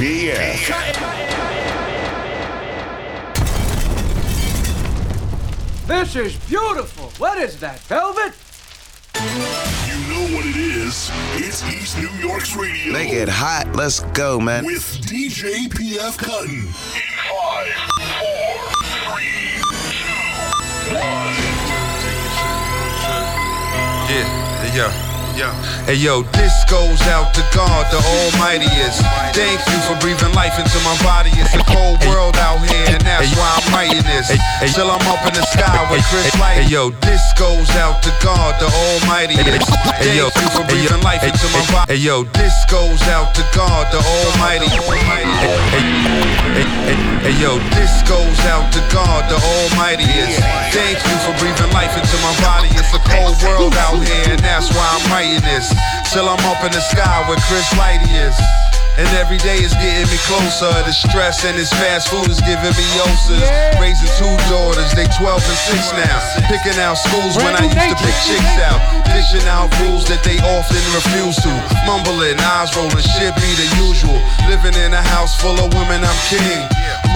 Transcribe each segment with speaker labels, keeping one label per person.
Speaker 1: This is beautiful. What is that, velvet?
Speaker 2: You know what it is. It's East New York's radio.
Speaker 3: Make it hot. Let's go, man.
Speaker 2: With DJ PF Cuttin. In five, four, three, two, one.
Speaker 4: Yeah, yeah. Hey yo, this goes out to God, the Almightiest. Thank you for breathing life into my body. It's a cold world out here, and that's why I'm writing this. Till I'm up in the sky with Chris Light. Hey yo, this goes out to God, the Almightiest. Thank you for breathing life into my body. Hey yo, this goes out to God, the Almighty. Hey yo, this goes out to God, the Almightiest. Thank you for breathing life into my body. It's a cold world out here, and that's why I'm writing this. Till I'm up in the sky where Chris Lighty is. And every day is getting me closer. The stress and this fast food is giving me ulcers. Raising two daughters, they 12 and 6 now. Picking out schools when I used to pick chicks out. Dishing out rules that they often refuse to. Mumbling, eyes rolling, shit be the usual. Living in a house full of women, I'm king.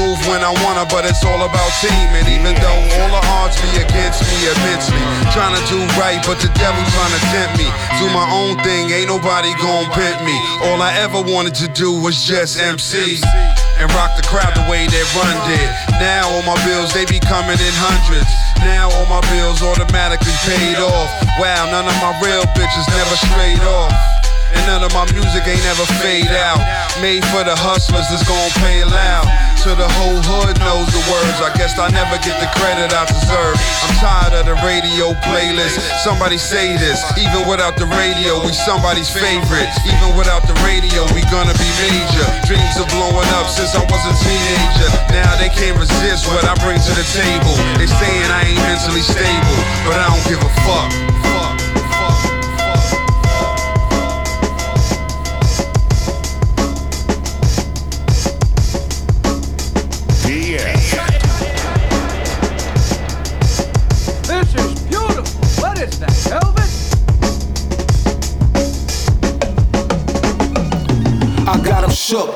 Speaker 4: Move when I wanna, but it's all about team. And even though all the odds be against me immensely, trying to do right, but the devil trying to tempt me. Do my own thing, ain't nobody gon' pimp me. All I ever wanted to do was just MC and rock the crowd the way that Run did. Now all my bills they be coming in hundreds. Now all my bills automatically paid off. Wow, none of my real bitches never straight off. And none of my music ain't ever fade out. Made for the hustlers that's gon' pay loud. So the whole hood knows the words. I guess I never get the credit I deserve. I'm tired of the radio playlist. Somebody say this. Even without the radio, we somebody's favorite. Even without the radio, we gonna be major. Dreams are blowing up since I was a teenager. Now they can't resist what I bring to the table. They saying I ain't mentally stable, but I don't give a fuck.
Speaker 5: Shook.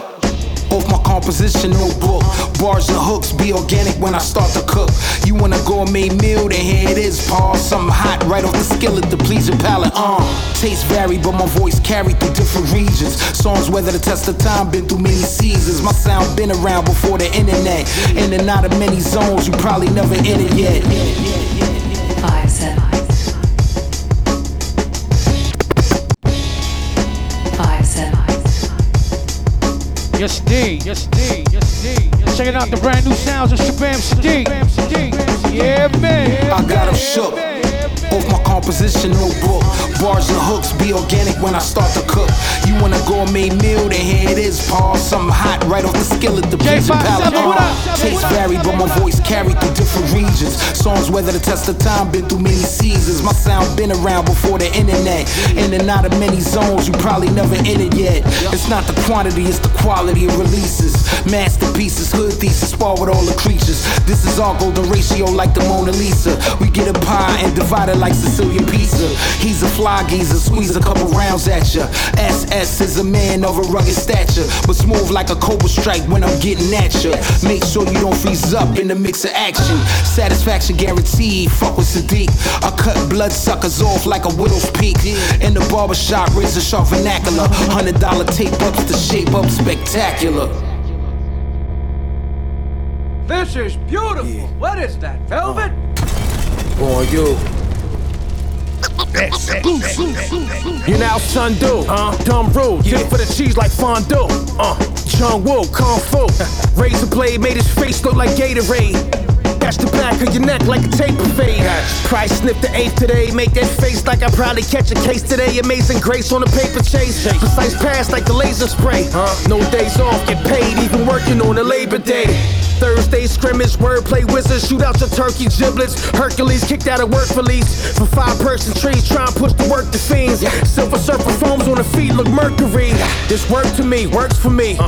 Speaker 5: Off my composition notebook. Bars and hooks be organic when I start to cook. You want a gourmet meal, then here it is, Paul. Something hot right off the skillet to please your palate. Uh, tastes vary, but my voice carried through different regions. Songs weather the test of time, been through many seasons. My sound been around before the internet. In and out of many zones, you probably never in it yet.
Speaker 6: Five seven.
Speaker 7: Yes, D. Yes, D. Yes, D. Checking out the brand new sounds of Shabaam Sahdeeq. Yeah, man.
Speaker 5: I got got 'em shook. Off my composition notebook. Bars and hooks be organic when I start to cook. You want a gourmet meal, then here it is, Paul. Something hot right off the skillet the palate.
Speaker 7: J57.
Speaker 5: Uh, Tastes vary, but my voice carried through different regions. Songs weather the test of time, been through many seasons. My sound been around before the internet. In and out of many zones, you probably never in it yet. It's not the quantity, it's the quality of releases. Masterpieces, hood thesis, spar with all the creatures. This is our golden ratio like the Mona Lisa. We get a pie and divide it like Sicilian pizza. He's a fly geezer, squeeze a couple rounds at ya. SS is a man of a rugged stature, but smooth like a cobra strike when I'm getting at ya. Make sure you don't freeze up in the mix of action. Satisfaction guaranteed, fuck with Sahdeeq. I cut blood suckers off like a widow's peak. In the barbershop, razor sharp vernacular. Hundred dollar tape ups to shape up spectacular.
Speaker 1: This is beautiful. What is that, velvet?
Speaker 8: On you. You now Sundu, huh? Dumb rude, dip for the cheese like fondue. Uh, John Woo, Kung Fu. Razor blade made his face look like Gatorade. Catch the back of your neck like a taper fade. Price snip the eighth today, make that face like I probably catch a case today. Amazing grace on a paper chase. Precise pass like the laser spray. No days off, get paid, even working on a Labor Day. Thursday scrimmage, wordplay wizards, shoot out your turkey giblets. Hercules kicked out a work release for five person trees, try and push the work to fiends. Silver surfer foams on the feet look mercury. This work to me, works for me.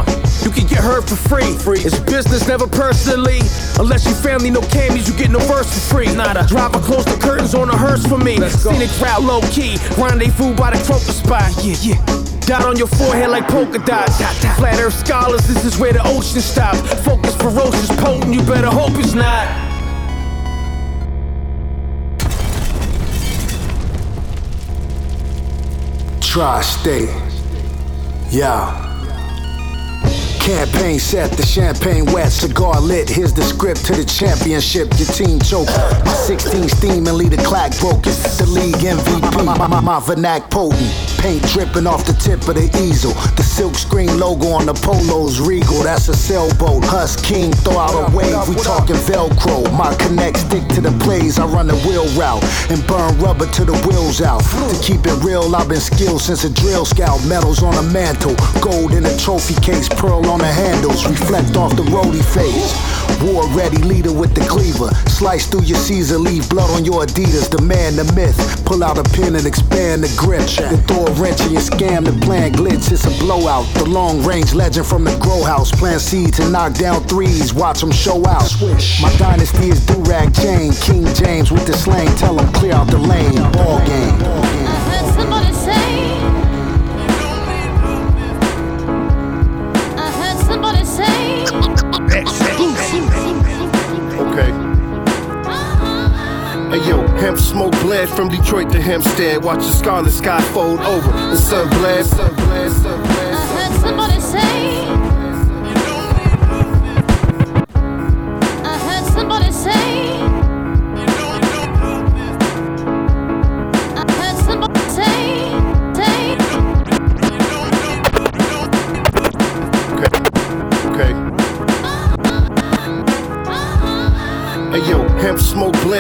Speaker 1: You can get hurt for free. free. It's business, never personally. Unless you family, no camis, you get no verse for free. Nada. Driver close the curtains on a hearse for me. Scenic crowd low key. Rendezvous by the croaker spot. Yeah, yeah. Dot on your forehead like polka dots. Flat earth scholars, this is where the ocean stops. Focus ferocious, potent, you better hope it's not.
Speaker 9: Tri-state. Yeah. Campaign set, the champagne wet, cigar lit. Here's the script to the championship. Your team choke. My 16 steam and lead a clack broken. The league MVP. My, my, my vernac potent. Paint dripping off the tip of the easel. The silk screen logo on the polos regal. That's a sailboat. Hus King, throw out a wave. We talking Velcro. My connect stick to the plays. I run the wheel route and burn rubber to the wheels out. To keep it real, I've been skilled since a drill scout. Medals on a mantle, gold in a trophy case, pearl on the handles. Reflect off the roadie face. War ready leader with the cleaver. Slice through your Caesar, leave blood on your Adidas. The man, the myth. Pull out a pin and expand the grip. Throw a wrench your scam. The plan glitch, it's a blowout. The long range legend from the grow house. Plant seeds and knock down threes. Watch them show out. Switch. My dynasty is Durag Jane. King James with the slang. Tell him clear out the lane. Ball game.
Speaker 10: I heard somebody
Speaker 11: Hey yo, hemp smoke bled from Detroit to Hempstead. Watch the scarlet sky fold over. The sun bled, sun bled, sun
Speaker 10: heard
Speaker 11: uh-huh,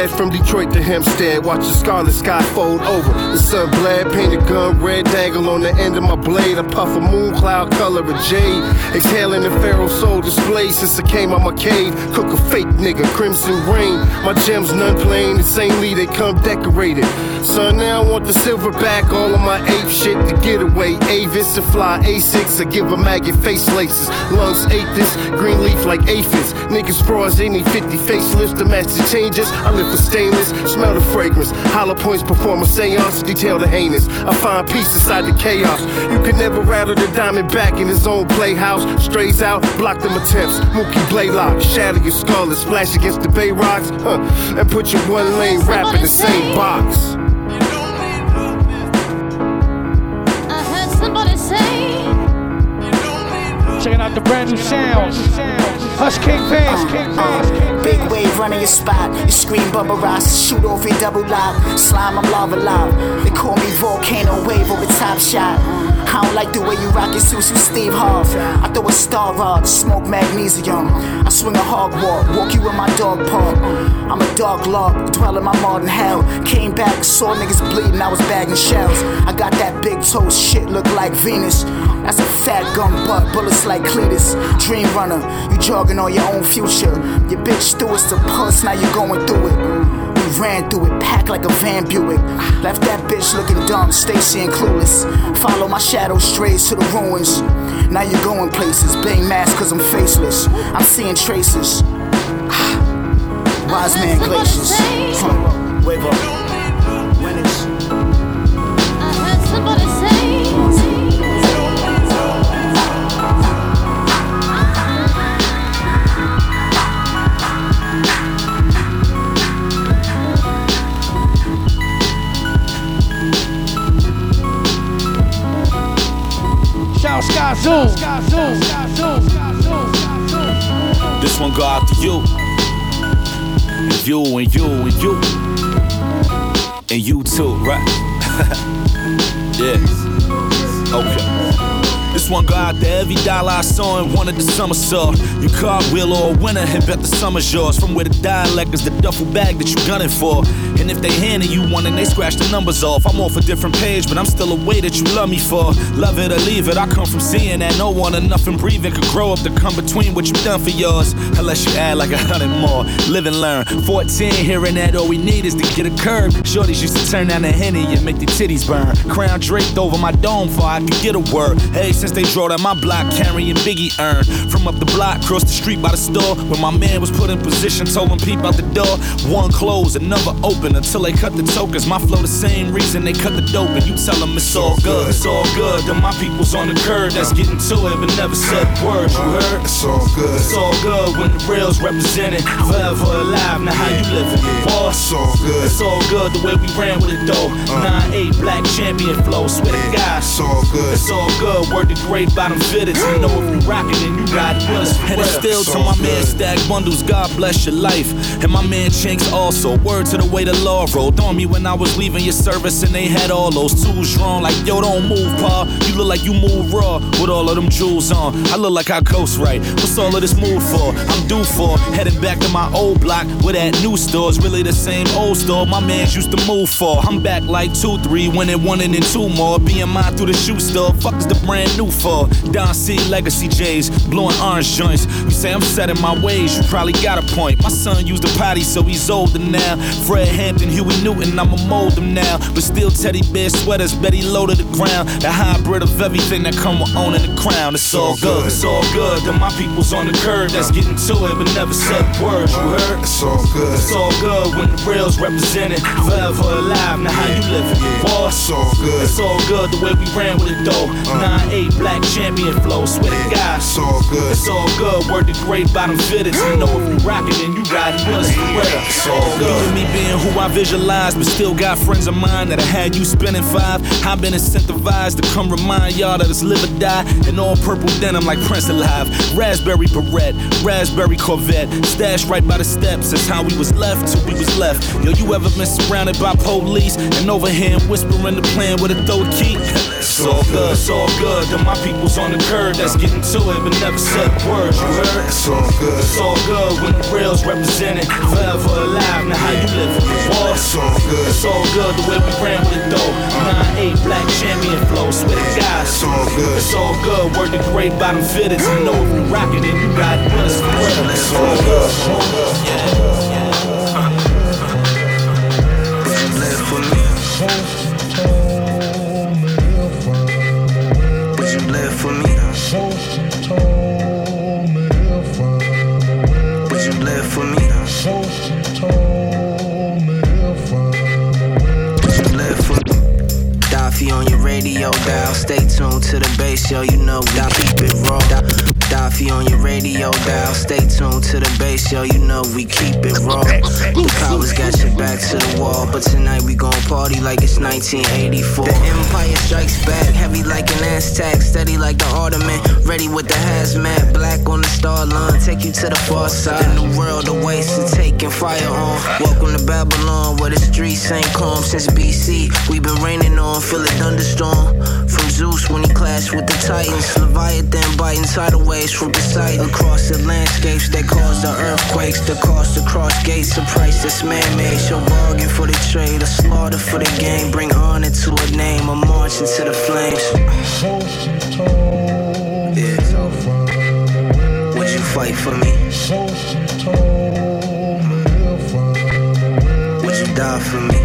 Speaker 11: from Detroit to Hempstead. Watch the scarlet sky fold over. The sun bled, painted gun, red dangle on the end of my blade. A puff of moon cloud color of jade. Exhaling the pharaoh soul display since I came out my cave. Cook a fake nigga, crimson rain. My gems none plain, insanely they come decorated. Son, now I want the silver back, all of my ape shit to get away. Avis to fly A6, I give a maggot face laces. Lungs ate this, green leaf like aphids. Niggas frauds, they need 50 facelifts to match the changes. I live for stainless, smell the fragrance. Hollow points perform a seance, detail the heinous. I find peace inside the chaos. You can never rattle the diamond back in his own playhouse. Strays out, block them attempts. Mookie Blaylock, shatter your skull and splash against the bay rocks. Huh, and put your one lane rap in the same box.
Speaker 10: I heard somebody say.
Speaker 7: Checking out the brand new sounds. Hus Kingpin, King Pants, King
Speaker 12: Big wave running your spot. You scream Bubba Ross, shoot off your double lock. Slime, I'm lava loud. They call me Volcano Wave over Top Shot. I don't like the way you rock your you Steve Harv. I throw a star rod, smoke magnesium. I swing a hog walk, walk you in my dog park. I'm a dog log, dwell in my modern hell. Came back, saw niggas bleeding, I was bagging shells. I got that big toe shit, look like Venus. That's a fat gun butt, bullets like Cletus. Dream runner, you jogging on your own future. Your bitch stewards to puss, now you're going through it. We ran through it, packed like a Van Buick. Left that bitch looking dumb, Stacy and clueless. Follow my shadow strays to the ruins. Now you're going places, bang mask cause I'm faceless. I'm seeing traces. Wise man glaciers. Huh. Wave up. When it's
Speaker 7: Sky Skyzoo.
Speaker 13: This one go out to you. And you and you and you. And you too, right? yeah. Okay. This one go out to every dollar I saw and wanted the summer saw. You cartwheel or a winner and bet the summer's yours. From where the dialect is the duffel bag that you gunning for. If they handing you one and they scratch the numbers off, I'm off a different page, but I'm still a way that you love me for. Love it or leave it, I come from seeing that no one or nothing breathing could grow up to come between what you done for yours. Unless you add like a hundred more. Live and learn. 14, hearing that all we need is to get a curb. Shorties used to turn down the henny and make the titties burn. Crown draped over my dome for I could get a word. Hey, since they draw down my block carrying Biggie urn. From up the block, cross the street by the store, when my man was put in position, told him peep out the door. One closed, another open until they cut the tokens. My flow the same reason they cut the dope, and you tell them it's all good. It's all good. Then my people's on the curb that's getting to it, but never said words. You heard?
Speaker 14: It's all good.
Speaker 13: It's all good when the real's represented. Forever alive, now how you living? Boss,
Speaker 14: It's all good.
Speaker 13: it's all good the way we ran with it though. Uh. 9-8 black champion flow, swear to God.
Speaker 14: It's all good.
Speaker 13: It's all good, word to great bottom fitteds. You know if you rockin', then you ride with us. And it's still to my man Stack Bundles, God bless your life. And my man Chinx also, word to the way the rolled on me when I was leaving your service and they had all those tools drawn. Like, yo, don't move, pa. You look like you move raw with all of them jewels on. I look like I coast right. What's all of this mood for? I'm due for heading back to my old block where that new store's really the same old store my mans used to move for. I'm back like two, three, winning one and then two more. Mine through the shoe store. Fuck is the brand new for? Don C Legacy J's, blowing orange joints. You say I'm set in my ways, you probably got a point. My son used a potty, so he's older now. Fred Hampton, Huey Newton, I'ma mold him now. But still teddy bear sweaters, Betty low to the ground. The hybrid of everything that come with owning the crown. It's all good, it's all good. Then my people's on the curb that's getting to it, but never said words. You heard?
Speaker 14: It's all good.
Speaker 13: It's all good when the real's represented. Forever alive, now how you living? Boss,
Speaker 14: It's all good.
Speaker 13: it's all good the way we ran with it though. Uh-huh. 9-8 black champion flow, swear to God.
Speaker 14: It's all good.
Speaker 13: It's all good, word to great bottom fitteds. You know if you rockin', then you riding with us.
Speaker 14: It's all good.
Speaker 13: Me being who I visualize, but still got friends of mine that I had you spending five. I've been incentivized to come remind y'all that it's live or die. In all purple denim like Prince Alive. Raspberry beret, raspberry Corvette. Stashed right by the steps, that's how we was left till we was left. Yo, you ever been surrounded by police and over here whispering the plan with a throw key? It's all good, it's all good. Then my people's on the curb that's getting to it, but never said words. You heard?
Speaker 14: It's all good.
Speaker 13: It's all good when the real's represented. Forever alive, now how you living? Boss,
Speaker 14: It's all good.
Speaker 13: it's all good the way we ran with it though. 9-8 black champion flow, swear to God.
Speaker 14: It's all good.
Speaker 13: It's all good, word to great bottom fitteds. You know if you rockin', then you riding with us forever. It's all good.
Speaker 15: Live for me. To the bass, yo. You know we keep it raw. Da- on your radio dial. Stay tuned to the bass, yo. You know we keep it raw. The powers got your back to the wall, but tonight we gon' party like it's 1984. The Empire strikes back, heavy like an Aztec, steady like the Ottoman, ready with the hazmat, black on the star line, take you to the far side. The new world awaits and taking fire on. Welcome to Babylon, where the streets ain't calm since BC. We've been raining on, feel a thunderstorm. From Zeus when he clashed with the Titans, Leviathan biting tidal waves from Poseidon. Across the landscapes that cause the earthquakes, the cost across gates, a price that's man-made. Show bargain for the trade, a slaughter for the game. Bring honor to a name, a march into the flames. Yeah. Would you fight for me? Would you die for me?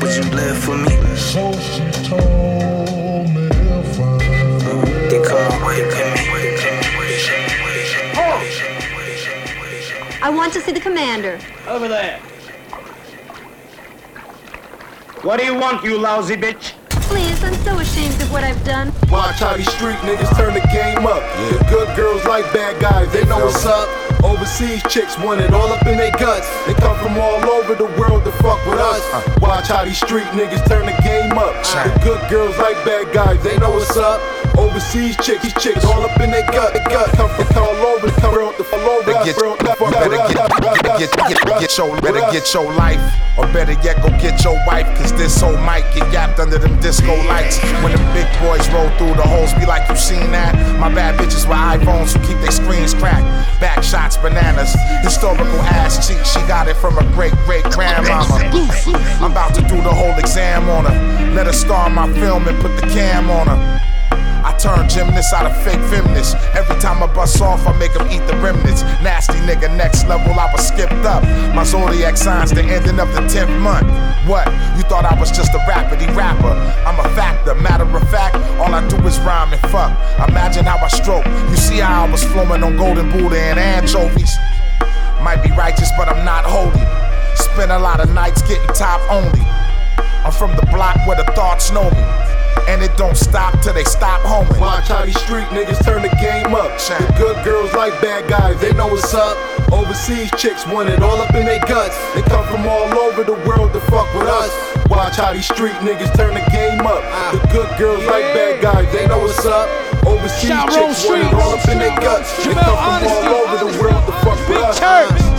Speaker 15: Would you live for me?
Speaker 10: I want to see the commander.
Speaker 16: Over there. What do you want, you lousy bitch?
Speaker 10: Please, I'm so ashamed of what I've done.
Speaker 17: Watch how these street niggas turn the game up. The good girls like bad guys, they know what's up. Overseas chicks want it all up in their guts. They come from all over the world to fuck with us. Watch how these street niggas turn the game up. The good girls like bad guys, they know what's up. Overseas chicks, these chicks all up in their gut. They gut come from all over, come from the over.
Speaker 18: Better get, better get, get, get, get your, better get your life, or better yet, go get your wife. Cause this old mic get yapped under them disco lights. When the big boys roll through the holes, be like, you seen that? My bad bitches with iPhones who keep their screens cracked. Back shots, bananas, historical ass cheek. She got it from a great great grandmama. I'm about to do the whole exam on her. Let her star my film and put the cam on her. I Turn gymnast out of fake feminist. Every time I bust off, I make them eat the remnants. Nasty nigga, next level, I was skipped up. My zodiac signs the ending of the 10th month. What? You thought I was just a rapidy rapper? I'm a factor. Matter of fact, all I do is rhyme and fuck. Imagine how I stroke. You see how I was flowing on golden Buddha and anchovies. Might be righteous, but I'm not holy. Spend a lot of nights getting top only. I'm from the block where the thoughts know me. And it don't stop till they stop homing.
Speaker 17: Watch how these street niggas turn the game up. The good girls like bad guys, they know what's up. Overseas chicks want it all up in their guts. They come from all over the world to fuck with us. Watch how these street niggas turn the game up. Ah. The good girls like bad guys, they know what's up. Overseas
Speaker 7: Shout
Speaker 17: chicks want it all up in their guts. They come from all over the world to fuck with us.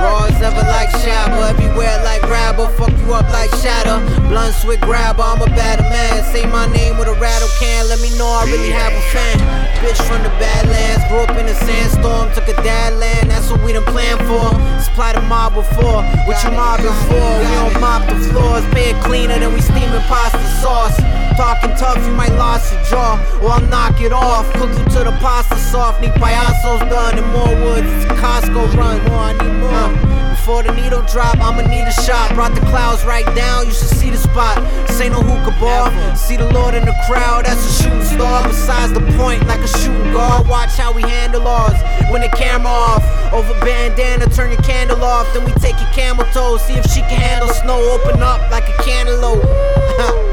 Speaker 19: Raws ever like Shabba, everywhere like Rabba, fuck you up like Shatter. Blunts with grabber, I'm a better man. Say my name with a rattle can, let me know I really have a fan. Bitch from the Badlands, grew up in a sandstorm, took a dad land, that's what we done planned for. Supply the mob before, what you mobbing for? We don't mop the floors, it cleaner than we steaming pasta sauce. Talking tough, you might lost your jaw, or I'll knock it off. Cook you to the pasta soft, need payasos done and more woods. Costco run, more I need more. Uh, before the needle drop, I'ma need a shot. Brought the clouds right down, you should see the spot. This ain't no hookah bar. See the Lord in the crowd, that's a shooting star. Besides the point, like a shooting guard. Watch how we handle ours. When the camera off, over bandana, turn your candle off. Then we take your camel toe, see if she can handle snow. Open up like a cantaloupe.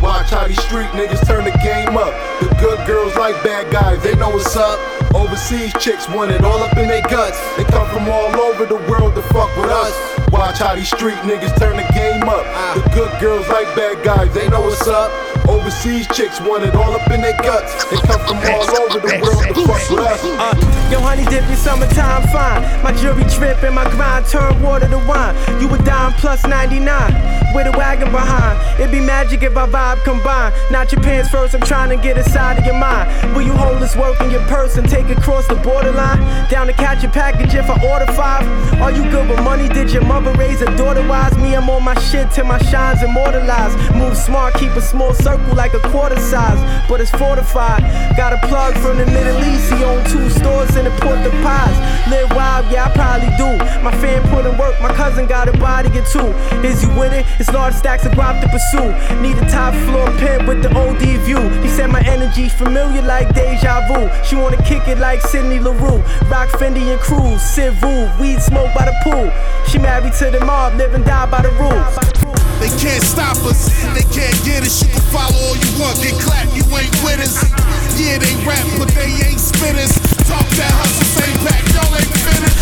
Speaker 17: Watch how these street niggas turn the game up. The good girls like bad guys, they know what's up. Overseas chicks want it all up in their guts. They come from all over the world to fuck with us. Watch how these street niggas turn the game up. The good girls like bad guys, they know what's up. Overseas chicks want it all up in their guts. They come from all over the world to fuck with us.
Speaker 20: Uh, yo, honey dip your summertime fine. My jewelry drip and my grind turn water to wine. You a dime plus 99 with a wagon behind. It'd be magic if our vibe combine. Not your pants first, I'm trying to get inside of your mind. Will you hold this work in your purse and take it across the borderline? Down to catch your package if I order five. Are you good with money? Did your mother raise a daughter wise? Me, I'm on my shit till my shine's immortalized. Move smart, keep a small circle like a quarter size, but it's fortified. Got a plug from the Middle East, he own two stores in the Port de Pies. Live wild, yeah, I probably do. My fan put in work, my cousin got a body or two. Is you it? It's large stacks of guap to pursue. Need a top floor pimp with the OD view. He said my energy familiar like deja vu. She wanna kick it like Sydney LaRue. Rock Fendi and Cruz, Civu, weed smoke by the pool. She married to the mob, live and die by the rules.
Speaker 21: They can't stop us, they can't get us. You can follow all you want, get clapped, you ain't with us. Yeah, they rap, but they ain't spitters. Talk that hustle, same back, y'all ain't finished.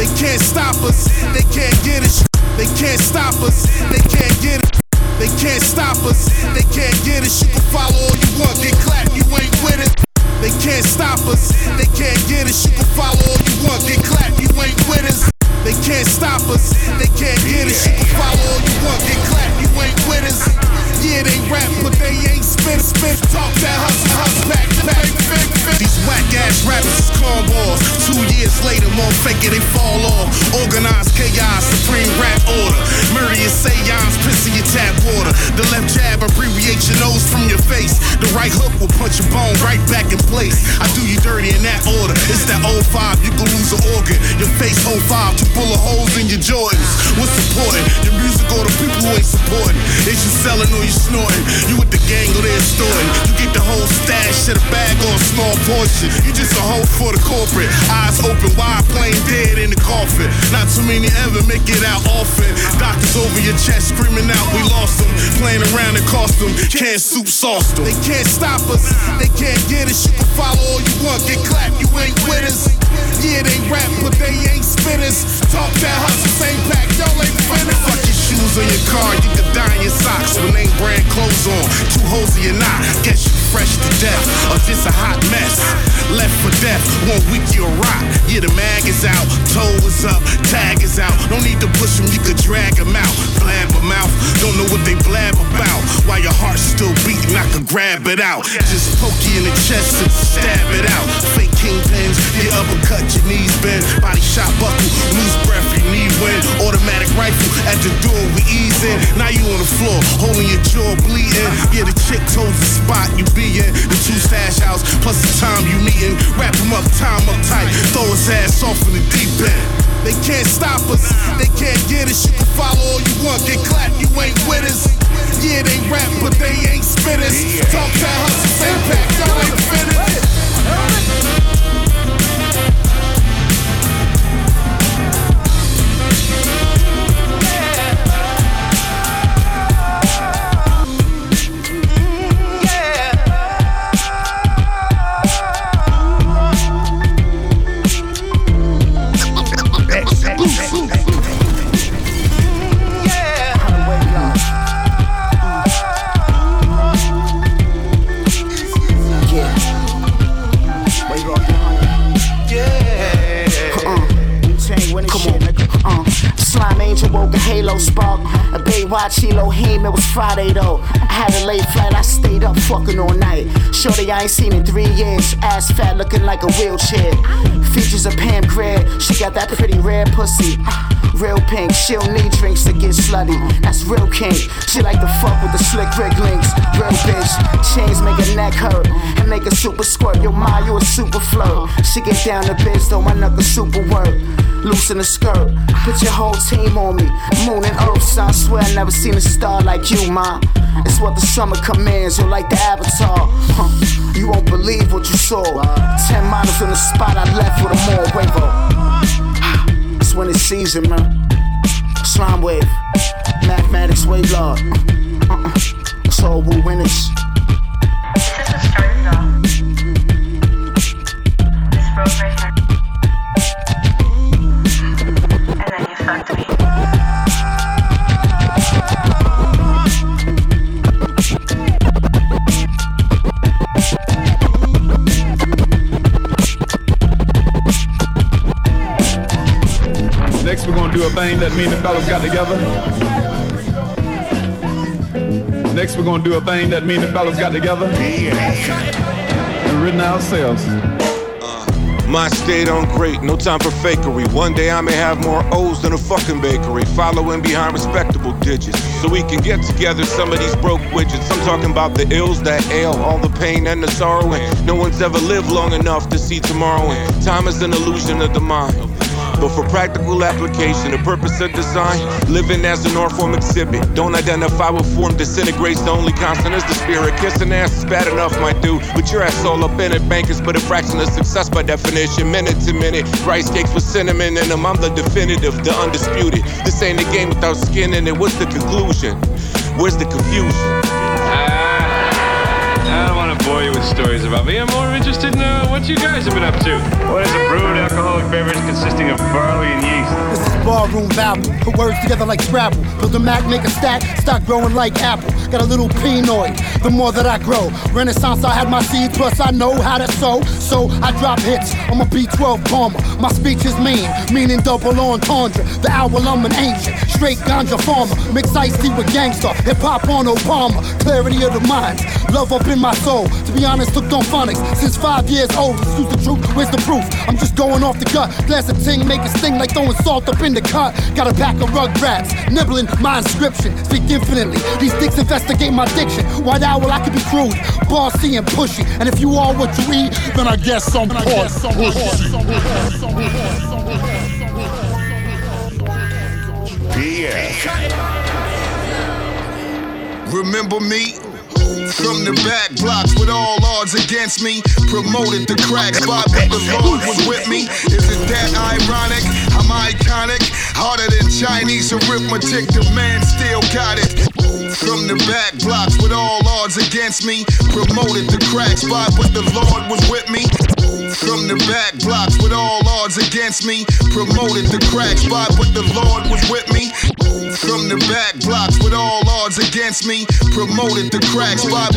Speaker 21: They can't stop us, they can't get us. They can't stop us, they can't get it. They can't stop us, they can't get us. You can follow all you want, get clapped, you ain't with it. They can't stop us, they can't get us. You can follow all you want, get clapped, you ain't with us. They can't stop us, they can't get us. You can follow all you want, get clapped, you ain't us. Yeah, they rap, but they ain't spit, spit. Talk that hustle, hustle back, back, back, back. These whack ass rappers is cornballs. Two years later, more fake they fall off. Organized chaos, supreme rap order. Murder your seance, piss in your tap water. The left jab, abbreviate your nose from your face. The right hook will punch your bone right back in place. I do you dirty in that order. It's that old 05, you can lose an organ. Your face 05, two bullet holes in your Jordans. What's important? Your music or the people who ain't supporting? Is you selling or you snorting? You with the gang or they extorting? You get the whole stash in a bag or a small portion. You just a hoe for the corporate. Eyes open wide, plain dead in the coffin. Not too many ever make it out often. Doctors over your chest screaming out, we lost them. Playing around in them. can't soup sauce them. They can't stop us, they can't get us. You can follow all you want, get clapped, you ain't with us. Yeah, they rap, but they ain't spitters. Talk that hustle, same pack, y'all ain't finished. Fuck your shoes on your car, you can die in your socks with name brand clothes on. Two holes in your knot, guess you fresh to death, uh, or just a hot mess. Left for death, one week you'll rot. Yeah, the mag is out, toe is up, tag is out. No need to push them, you could drag them out. Blabber mouth, don't know what they blab about. While your heart's still beating, I can grab it out. Just poke you in the chest and stab it out. Fake kingpins. Your uppercut, your knees bend. Body shot buckle, loose breath, your knee win. Automatic rifle at the door, we ease in. Now you on the floor, holding your jaw bleeding. Yeah, the chick told the spot you be in. The two stash house, plus the time you meeting. Wrap him up, time up tight. Throw
Speaker 14: his ass off in the deep end. They can't stop us, they can't get us. You can follow all you want, get clapped, you ain't with us. Yeah, they rap, but they ain't spitters. Talk to us, impact, y'all ain't
Speaker 12: finished. Halo spark. A Baywatch Elohim, it was Friday though. I had a late flight, I stayed up fucking all night. Shorty, I ain't seen in three years. Ass fat looking like a wheelchair. Features of Pam Grier, she got that pretty rare pussy. Real pink, she don't need drinks to get slutty. That's real king. She like to fuck with the slick Rick links. Real bitch. Chains make her neck hurt and make her super squirt. Yo, ma, you a super flow. She get down to biz though, my knuckle super work. Loosen the skirt, put your whole team on me. Moon and earth, so I swear I never seen a star like you, ma. It's what the summer commands, you're like the avatar. Huh. You won't believe what you saw. Ten models in the spot, I left with a more wavo. It's when it's season, man. Slime wave, mathematics wave lord. Uh-uh. It's all woo winners.
Speaker 22: Next, we're gonna do a thing that me and the fellas got together. Next, we're gonna do a thing that me and the fellas got together. And written ourselves.
Speaker 23: Uh, my state on great, no time for fakery. One day I may have more O's than a fucking bakery. Following behind respectable digits. So we can get together some of these broke widgets. I'm talking about the ills that ail, all the pain and the sorrow. And no one's ever lived long enough to see tomorrow. And time is an illusion of the mind. But for practical application, the purpose of design, living as an art form exhibit. Don't identify with form disintegrates, the only constant is the spirit. Kissing ass is bad enough, my dude. But your ass all up in it. Bankers put a fraction of success by definition. Minute to minute. Rice cakes with cinnamon in them. I'm the definitive, the undisputed. This ain't a game without skin in it. What's the conclusion? Where's the confusion?
Speaker 24: Ah, I want to bore you with stories about me. I'm more interested in uh, what you guys have been up to. What is a brewed alcoholic beverage consisting of barley and yeast?
Speaker 9: This is barroom babble. Put words together like Scrabble. Build a Mac, make a stack, start growing like Apple. Got a little pinoid, the more that I grow. Renaissance, I had my seeds, plus I know how to sow. So I drop hits. I'm a B12 bomber. My speech is mean, meaning double entendre. The owl, I'm an ancient, straight ganja farmer. Mix iced tea with gangster, hip hop on Obama. Clarity of the minds, love up in my soul. To be honest, hooked on phonics since five years old. Excuse the truth, where's the proof? I'm just going off the gut. Glass of ting, make it sting like throwing salt up in the cut. Got a pack of rug rats, nibbling my inscription. Speak infinitely. These dicks investigate my diction. Why now? Well, I could be crude, bossy and pushy. And if you are what you eat, then I guess I'm part
Speaker 14: Remember me? From the back blocks with all odds against me. Promoted the crack spot, but the Lord was with me. Is it that ironic? I'm iconic. Harder than Chinese arithmetic, the man still got it. From the back blocks with all odds against me. Promoted the crack spot, but the Lord was with me. From the back blocks with all odds against me. Promoted the crack spot, but the Lord was with me. From the back blocks with all odds against me. Promoted the crack spot.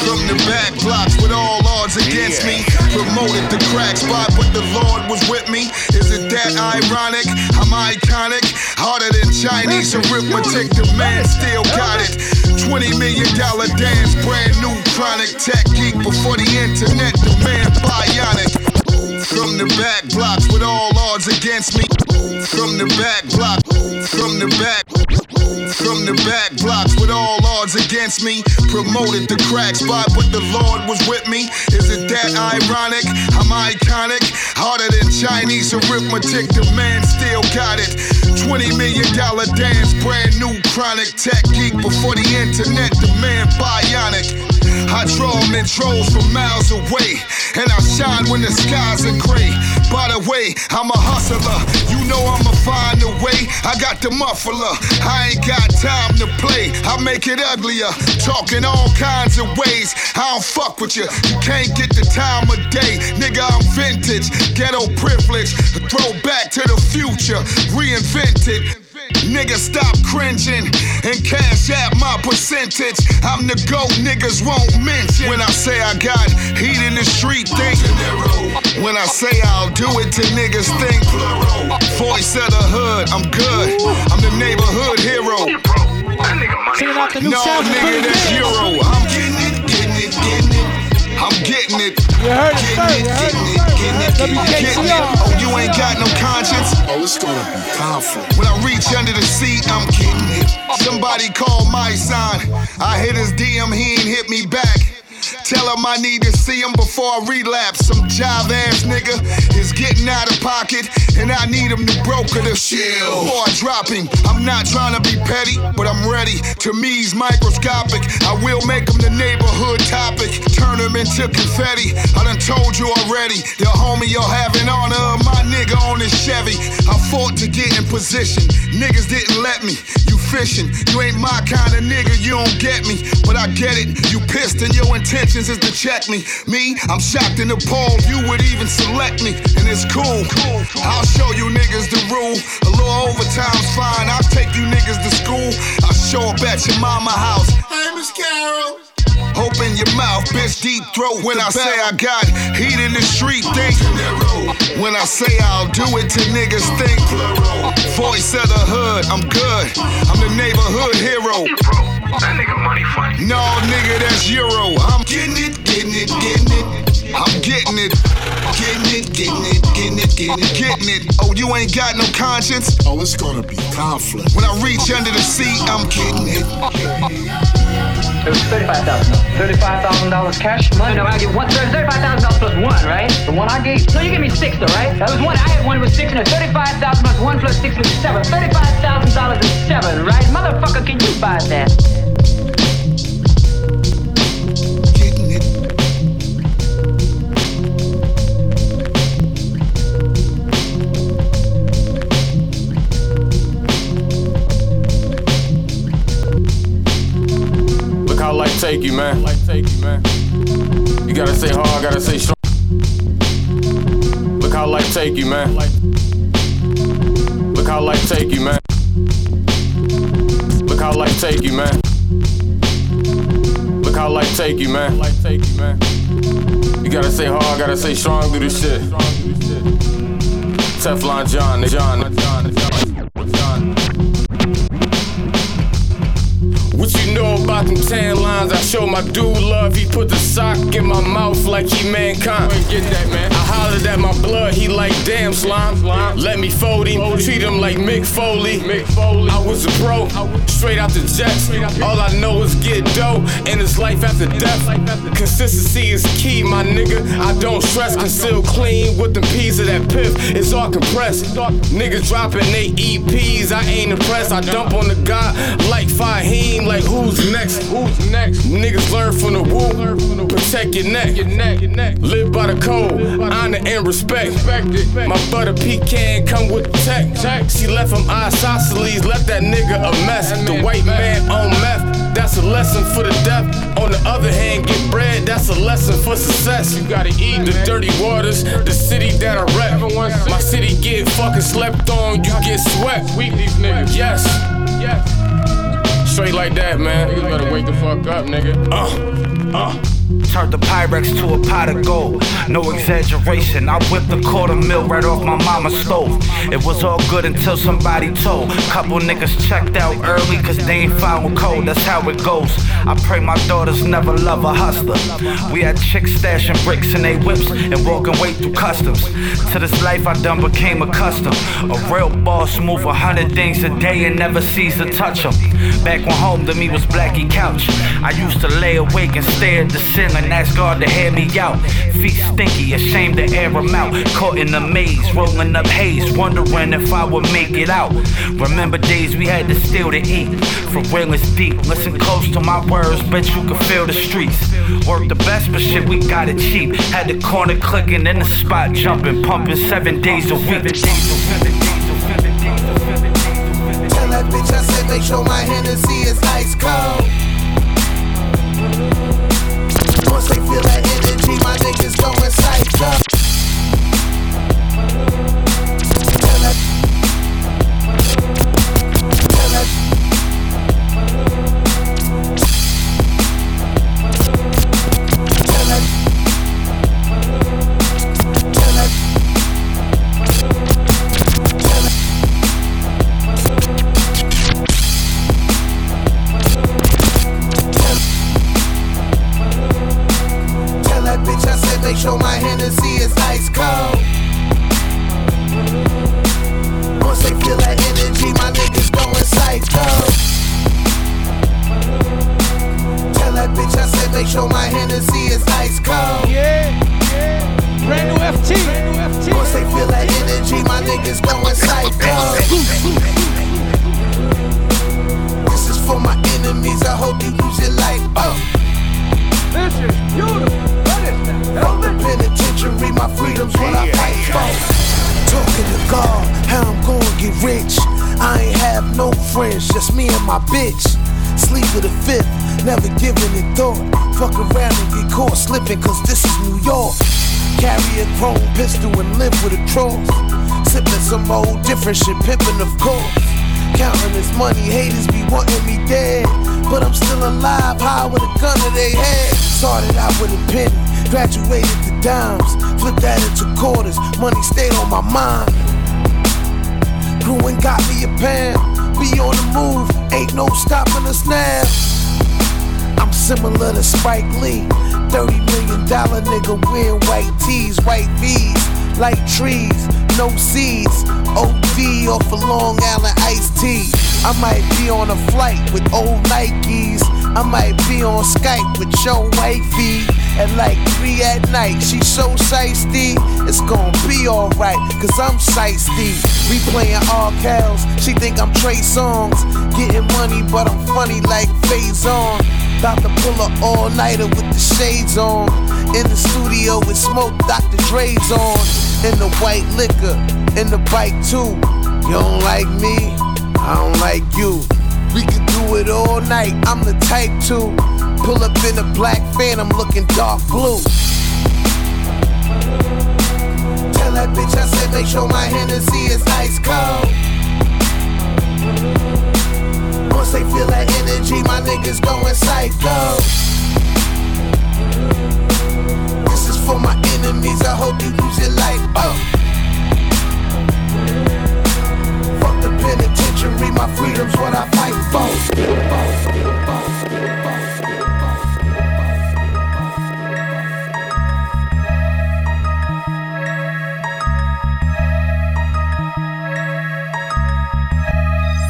Speaker 14: From the back blocks with all odds against me. Promoted the crack spot, but the Lord was with me. Is it that ironic? I'm iconic. Harder than Chinese arithmetic, the man still got it. 20 million dollar dance, brand new chronic tech geek before the internet, the man bionic. From the back blocks with all odds against me. From the back block, from the back. From the back blocks with all odds against me. Promoted the crack spot, but the Lord was with me. Is it that ironic? I'm iconic. Harder than Chinese arithmetic, the man still got it. 20 million dollar dance, brand new chronic tech geek before the internet, the man bionic. I draw intros from miles away, and I shine when the skies are gray. By the way, I'm a hustler. You know I'ma find a way. I got the muffler. I ain't got time to play. I make it uglier. Talking all kinds of ways. I don't fuck with you. You can't get the time of day. Nigga, I'm vintage. Ghetto privilege. Throwback to the future. Reinvented. Nigga, stop cringing and cash out my percentage. I'm the GOAT niggas won't mention. When I say I got heat in the street, think. When I say I'll do it to niggas, think. Voice of the hood, I'm good. I'm the neighborhood hero. No, nigga, that's Euro. I'm getting it, getting it, getting it. I'm getting it.
Speaker 7: You heard it
Speaker 14: Getting it, getting it, getting it, getting it, getting it. Oh, you ain't got no conscience? Oh, it's gonna be powerful. When I reach under the seat, I'm getting it. Somebody call my sign. I hit his DM, he ain't hit me back. Tell him I need to see him before I relapse. Some jive ass nigga is getting out of pocket, and I need him to broker the chill. Before I drop him, I'm not trying to be petty, but I'm ready. To me, he's microscopic. I will make him the neighborhood topic. Turn him into confetti. I done told you already. Your homie, you're having honor of uh, my nigga on this Chevy. I fought to get in position. Niggas didn't let me. You fishing. You ain't my kind of nigga. You don't get me. But I get it. You pissed and your intentions is to check me. Me, I'm shocked and appalled. You would even select me. And it's cool. I'll show you niggas the rule. A little overtime's fine. I'll take you niggas to school. I'll show up at your mama house. Hey, Miss Carol. Open your mouth, bitch, deep throat. When I say I got heat in the street, think. When I say I'll do it to niggas, think. Voice of the hood, I'm good. I'm the neighborhood hero.
Speaker 25: That nigga money funny.
Speaker 14: No, nigga, that's Euro. I'm getting it, getting it, getting it. I'm getting it. Getting it, getting it, getting it, getting it, getting it. Oh, you ain't got no conscience? Oh, it's gonna be conflict. When I reach under the seat, I'm getting it.
Speaker 25: It was thirty-five thousand. Thirty-five thousand dollars cash money. No, I get one. Thirty-five thousand dollars plus one, right? The one I gave. No, you gave me six, though, right? That was one. I had one with six, and thirty-five thousand plus one plus six was seven. Thirty-five thousand dollars is seven, right? Motherfucker, can you buy that?
Speaker 26: Life take you, man. Life take you, man. You gotta say hard, gotta say strong. Look how life take you, man. Look how life take you, man. Look how life take you, man. Look how life take you, man. Life take you, man. You gotta say hard, gotta say strong, do this shit. Teflon John, John, What you know about them tan lines? I show my dude love. He put the sock in my mouth like he mankind. Get that, man. I hollered at my blood. He like damn slime. Let me fold him. Treat him like Mick Foley. Mick Foley. I was a pro. Straight out the jets. All I know is get dough. And it's life after death. Consistency is key, my nigga. I don't stress. Conceal clean with the peas of that piff. It's all compressed. Niggas dropping they EPs. I ain't impressed. I dump on the guy like Fahim. Like who's next? Who's next? Niggas learn from the woo. Protect your neck. Live by the code. Honor and respect. My butter pecan come with tech. She left him isosceles. Left that nigga a mess. The white man on meth. That's a lesson for the deaf. On the other hand, get bread. That's a lesson for success. You gotta eat the dirty waters. The city that I rep. My city get fucking slept on. You get swept. Weak these niggas. Yes. Yes. Straight like that, man. Niggas better wake the fuck up, nigga. Uh, uh.
Speaker 27: Turned the Pyrex to a pot of gold. No exaggeration, I whipped a quarter mil right off my mama's stove. It was all good until somebody told. Couple niggas checked out early cause they ain't found cold. That's how it goes. I pray my daughters never love a hustler. We had chicks stashing bricks in they whips and walking way through customs. To this life I done became accustomed. A real boss move a hundred things a day and never cease to touch them. Back when home to me was Blackie Couch. I used to lay awake and stare at the and ask God to hear me out. Feet stinky, ashamed to air them out. Caught in the maze, rolling up haze, wondering if I would make it out. Remember days we had to steal to eat. From real it's deep, listen close to my words, bet you can feel the streets. Work the best, but shit, we got it cheap. Had the corner clicking and the spot jumping, pumping seven days a week.
Speaker 28: Tell that bitch I said make sure my Hennessy is ice cold. Once they feel that energy, my niggas going psycho. Never giving it thought. Fuck around and get caught slipping, cause this is New York. Carry a chrome pistol and live with a cross. Sipping some old different shit, pimping of course. Counting this money, haters be wanting me dead. But I'm still alive, high with a gun to their head. Started out with a penny, graduated to dimes. Flipped that into quarters, money stayed on my mind. Grew and got me a pound. Be on the move, ain't no stopping us now. I'm similar to Spike Lee. 30 million dollar nigga wearing white tees, white V's, like trees, no seeds. OD off a Long Island iced tea. I might be on a flight with old Nikes. I might be on Skype with your wifey. At like 3 at night, she so shiesty. It's gonna be alright, cause I'm shiesty. We playing all cows, she think I'm Trey Songz. Getting money, but I'm funny like Faizon. About to pull a all nighter with the shades on. In the studio with smoke, Dr. Dre's on. In the white liquor, in the bike too. You don't like me, I don't like you. We could do it all night, I'm the type to. Pull up in a black phantom looking dark blue. Tell that bitch I said make sure my Hennessy is ice cold. Once they feel that energy, my niggas going psycho. This is for my enemies, I hope you lose your life. Oh. Fuck the penitentiary, my freedom's what I fight for.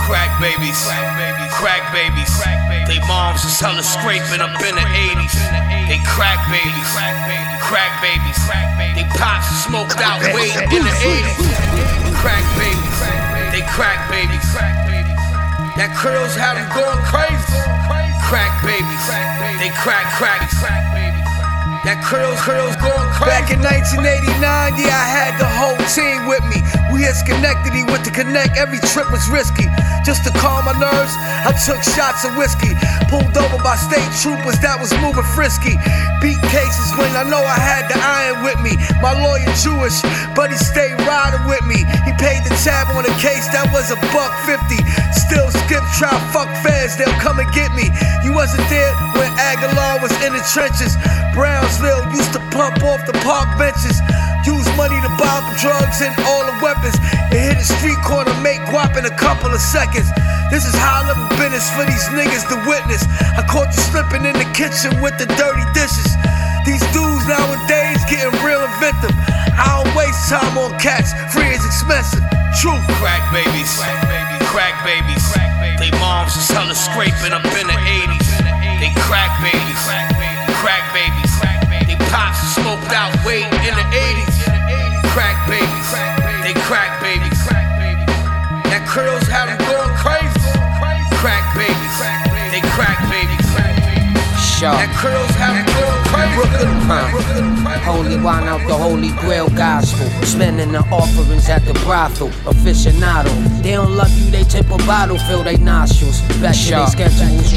Speaker 29: Crack babies, crack babies. They moms was hella scraping up in the 80s. They crack babies, crack babies. They pops smoked out way in the 80s. Crack babies, they crack babies. That curls have them going crazy. Crack babies, they crack cracks. That curls, curls going crazy.
Speaker 30: Back in 1989, yeah, I had the whole team with me. We had Schenectady, went to connect, every trip was risky.
Speaker 28: just to calm my nerves. I took shots of whiskey, pulled over by state troopers that was moving frisky. Beat cases when I know I had the iron with me. My lawyer Jewish, but he stayed riding with me. He paid the tab on a case that was a buck fifty. Still skip trial, fuck feds, they'll come and get me. You wasn't there when Agallah was in the trenches. Brownsville used to pump off the park benches. Use money to buy up drugs and all the weapons. And hit a street corner, make guap in a couple of seconds. This is high level business for these niggas to witness. I caught you slipping in the kitchen with the dirty dishes. These dudes nowadays getting real inventive. I don't waste time on cats, free is expensive. Truth.
Speaker 31: Crack babies, crack babies. They moms was hella scraping up in the 80s. They crack babies, crack babies. That curls have.
Speaker 32: Holy wine out the holy grail gospel. Spending the offerings at the brothel. Aficionado. They don't love you, they tip a bottle, fill they nostrils. Back to their schedules.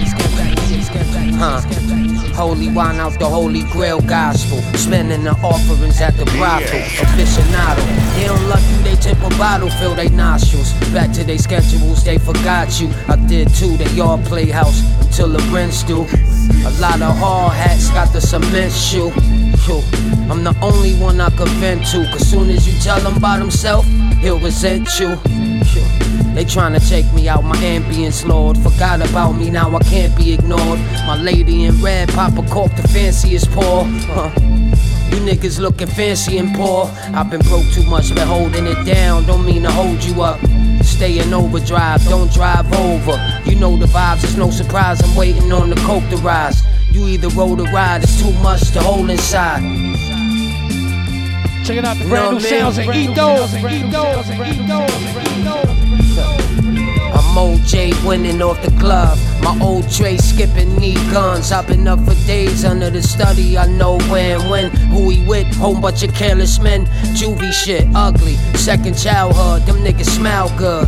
Speaker 32: Huh. Holy wine out the holy grail gospel. Spending the offerings at the brothel. Aficionado. They don't love you, they tip a bottle, fill they nostrils. Back to their schedules, they forgot you. I did too, they all play house until the rents due. A lot of hard hats got the cement shoe. I'm the only one I could vent to. Cause soon as you tell him about himself, he'll resent you. They tryna take me out, my ambience, Lord. Forgot about me, now I can't be ignored. My lady in red, Papa cork the fanciest paw. Huh. You niggas looking fancy and poor. I've been broke too much, been holding it down. Don't mean to hold you up. Stay in overdrive, don't drive over. You know the vibes, it's no surprise. I'm waiting on the coke to rise. You either roll the ride, it's too much to hold inside.
Speaker 7: Check it out the brand new
Speaker 32: what I mean?
Speaker 7: sounds and eat those, eat those, eat those.
Speaker 32: I'm OJ winning off the glove. My old Trey skipping knee guns. I've been up for days under the study. I know where and when. Who he with? Whole bunch of careless men. Juvie shit, ugly. Second childhood, them niggas smell good.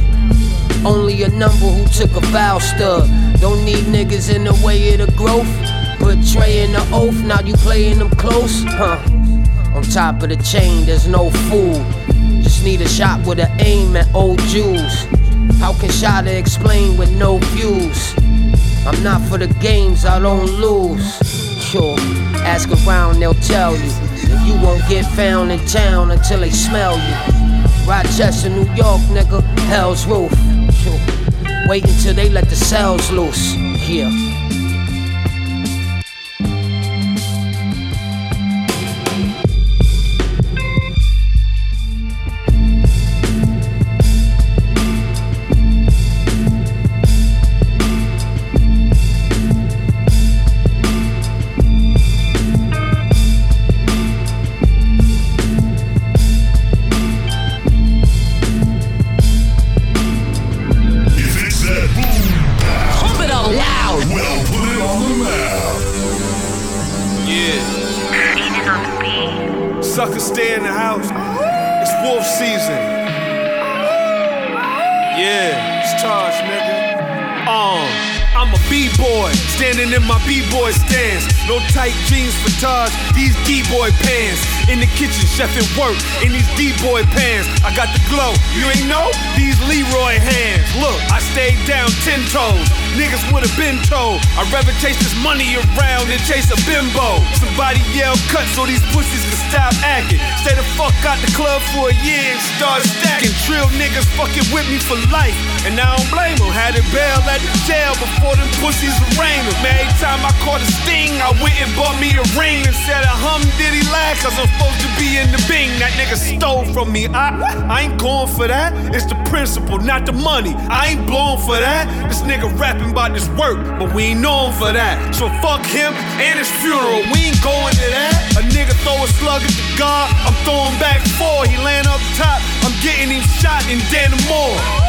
Speaker 32: Only a number who took a vow stood. Don't need niggas in the way of the growth. Betraying the oath, now you playing them close? Huh. On top of the chain, there's no fool. Just need a shot with an aim at old Jews. How can Shada explain with no views? I'm not for the games, I don't lose. Sure, ask around, they'll tell you. And you won't get found in town until they smell you. Rochester, New York, nigga, hell's roof. Sure. Wait until they let the cells loose. Yeah.
Speaker 33: These D-boy pants. In the kitchen, chef at work, in these D-boy pants. I got the glow, you ain't know? These Leroy hands. Look, I stayed down ten toes. Niggas would've been told. I'd rather chase this money around than chase a bimbo. Somebody yell cut so these pussies can stop acting. Stay the fuck out the club for a year and start stacking. Trill niggas fucking with me for life. And I don't blame them. Had it bail at the jail before them pussies arraigned them. Man, every time I caught a sting, I went and bought me a ring and said a hum diddy laugh cause I'm supposed to be in the bing. That nigga stole from me. I, I ain't going for that. It's the principle, not the money. I ain't blowing for that. This nigga rapping about this work, but we ain't known for that. So fuck him and his funeral. We ain't going to that. A nigga throw a slug at the God, I'm throwing back four. He laying up top, I'm getting him shot in Dannemore.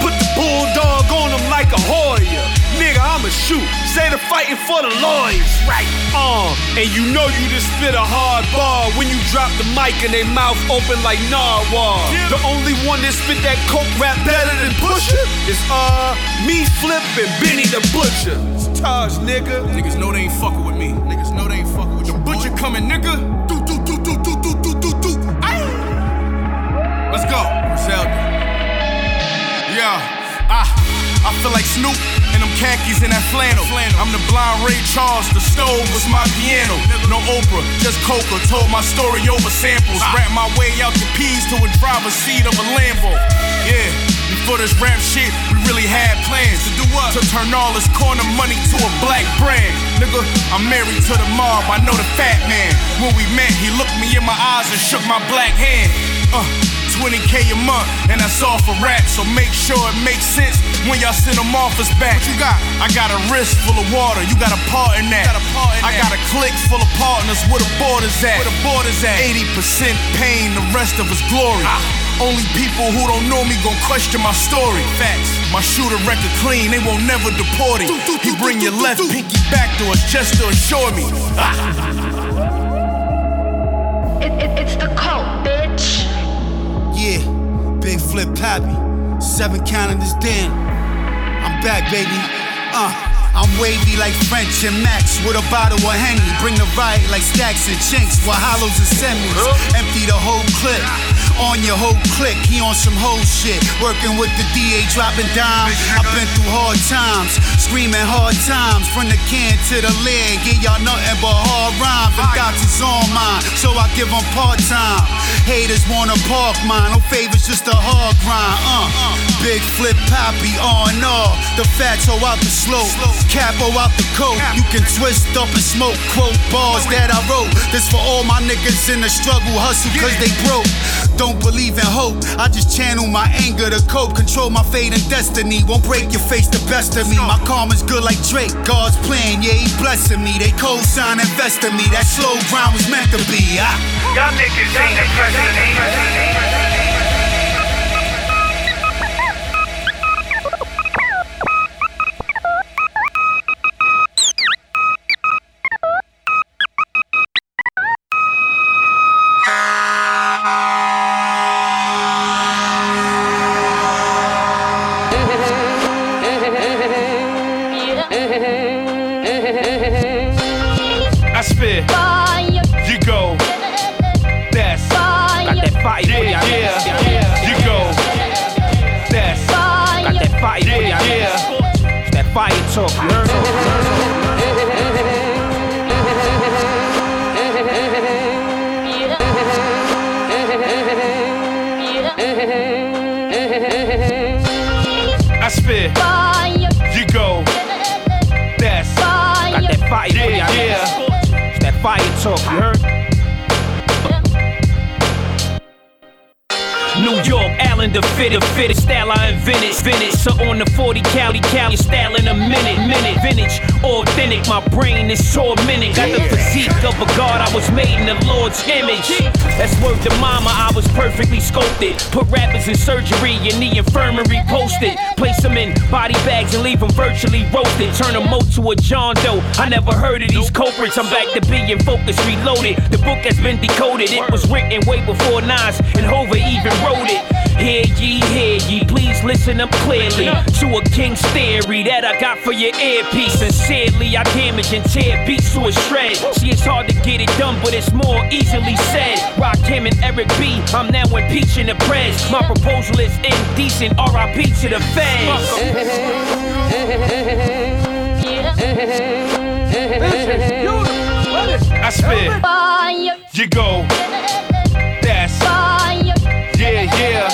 Speaker 33: Put the bulldog on him like a Hoya. Nigga, I'ma shoot. say the fighting for the lawyers. Right. Uh, and you know you just spit a hard bar when you drop the mic and they mouth open like narwhal. The only one that spit that coke rap better than Pusha is uh me, Flip, and Benny the Butcher. It's Taj, nigga. Niggas know they ain't fucking with me. Niggas know they ain't fucking with the Butcher coming, nigga. Do do do do do do do do do. Let's go, Zelda. Feel like Snoop and them khakis in that flannel. I'm the blind Ray Charles, the stove was my piano. No Oprah, just Coca. Told my story over samples. Rap my way out the peas to a driver's seat of a Lambo. Yeah, before this rap shit, we really had plans to do what? To turn all this corner money to a black brand. Nigga, I'm married to the mob. I know the fat man. When we met, he looked me in my eyes and shook my black hand. Uh, 20k a month, and that's all for rap. So make sure it makes sense when y'all send them offers back. What you got? I got a wrist full of water. You got a part in that. Got a part in I got a clique full of partners. Where the borders at? Where the borders at? 80% pain, the rest of us glory. Ah. Only people who don't know me gon' question my story. Facts. My shooter record clean, they won't never deport him. He bring your left pinky back to us just to assure me. Ah.
Speaker 34: It, it, it's the cult, bitch.
Speaker 35: Big Flip Papi. Seven counting this damn. I'm back, baby. Uh, I'm wavy like French and Max with a bottle of Henny. Bring the riot like stacks and chinks with hollows and semis. Empty the whole clip. On your whole clique, he on some whole shit. Working with the DA, dropping dimes. I've been through hard times, screaming hard times. From the can to the lid, get y'all nothing but hard rhymes. Dots is on mine, so I give them part time. Haters wanna park mine, no favors, just a hard grind. Uh, big Flip Papi on all. The fatso out the slope, capo out the coat. You can twist up and smoke quote bars that I wrote. This for all my niggas in the struggle, hustle cause they broke. Don't believe in hope, I just channel my anger to cope. Control my fate and destiny. Won't break your face, the best of me. My karma's good like Drake. God's plan, yeah, he blessing me. They co-sign, invest in me. That slow grind was meant to be. Ah.
Speaker 31: Y'all niggas ain't the president.
Speaker 33: Turn them out to a John Doe. I never heard of these culprits. I'm back to being focused, reloaded. The book has been decoded. It was written way before Nas and Hova even wrote it. Hear ye, hear ye, please listen up clearly to a king's theory that I got for your earpiece. Sincerely, I damage and tear beats to a shred. See, it's hard to get it done, but it's more easily said. Rakim and Eric B. I'm now impeaching the press. My proposal is indecent. R.I.P. to the feds. I spit. You go. That's. Yeah, yeah.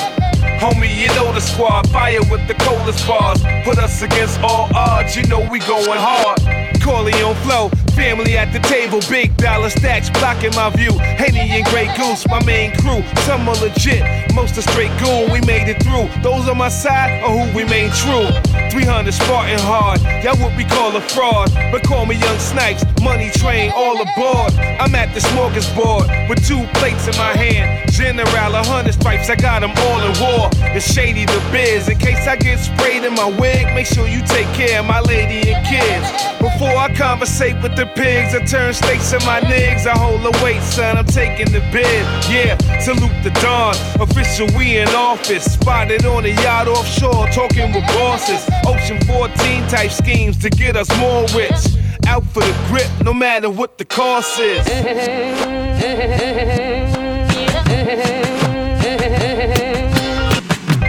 Speaker 33: Homie, you know the squad. Fire with the coldest bars. Put us against all odds. You know we going hard. Corleone flow. Family at the table. Big dollar stacks blocking my view. Henny and Grey Goose, my main crew. Some are legit. Most are straight goon. We made it through. Those on my side are who remain true. 300 Spartan hard. Y'all what we call a fraud. But call me Young Snipes. Money train all aboard. I'm at the smorgasbord with two plates in my hand. General, a hundred stripes, I got them all in war. It's shady the biz. In case I get sprayed in my wig, make sure you take care of my lady and kids. Before I conversate with the pigs, I turn stakes in my niggas. I hold the weight, son, I'm taking the bid. Yeah, salute the dawn. Official, we in office. Spotted on a yacht offshore, talking with bosses. Ocean 14 type schemes to get us more rich. Out for the grip, no matter what the cost is.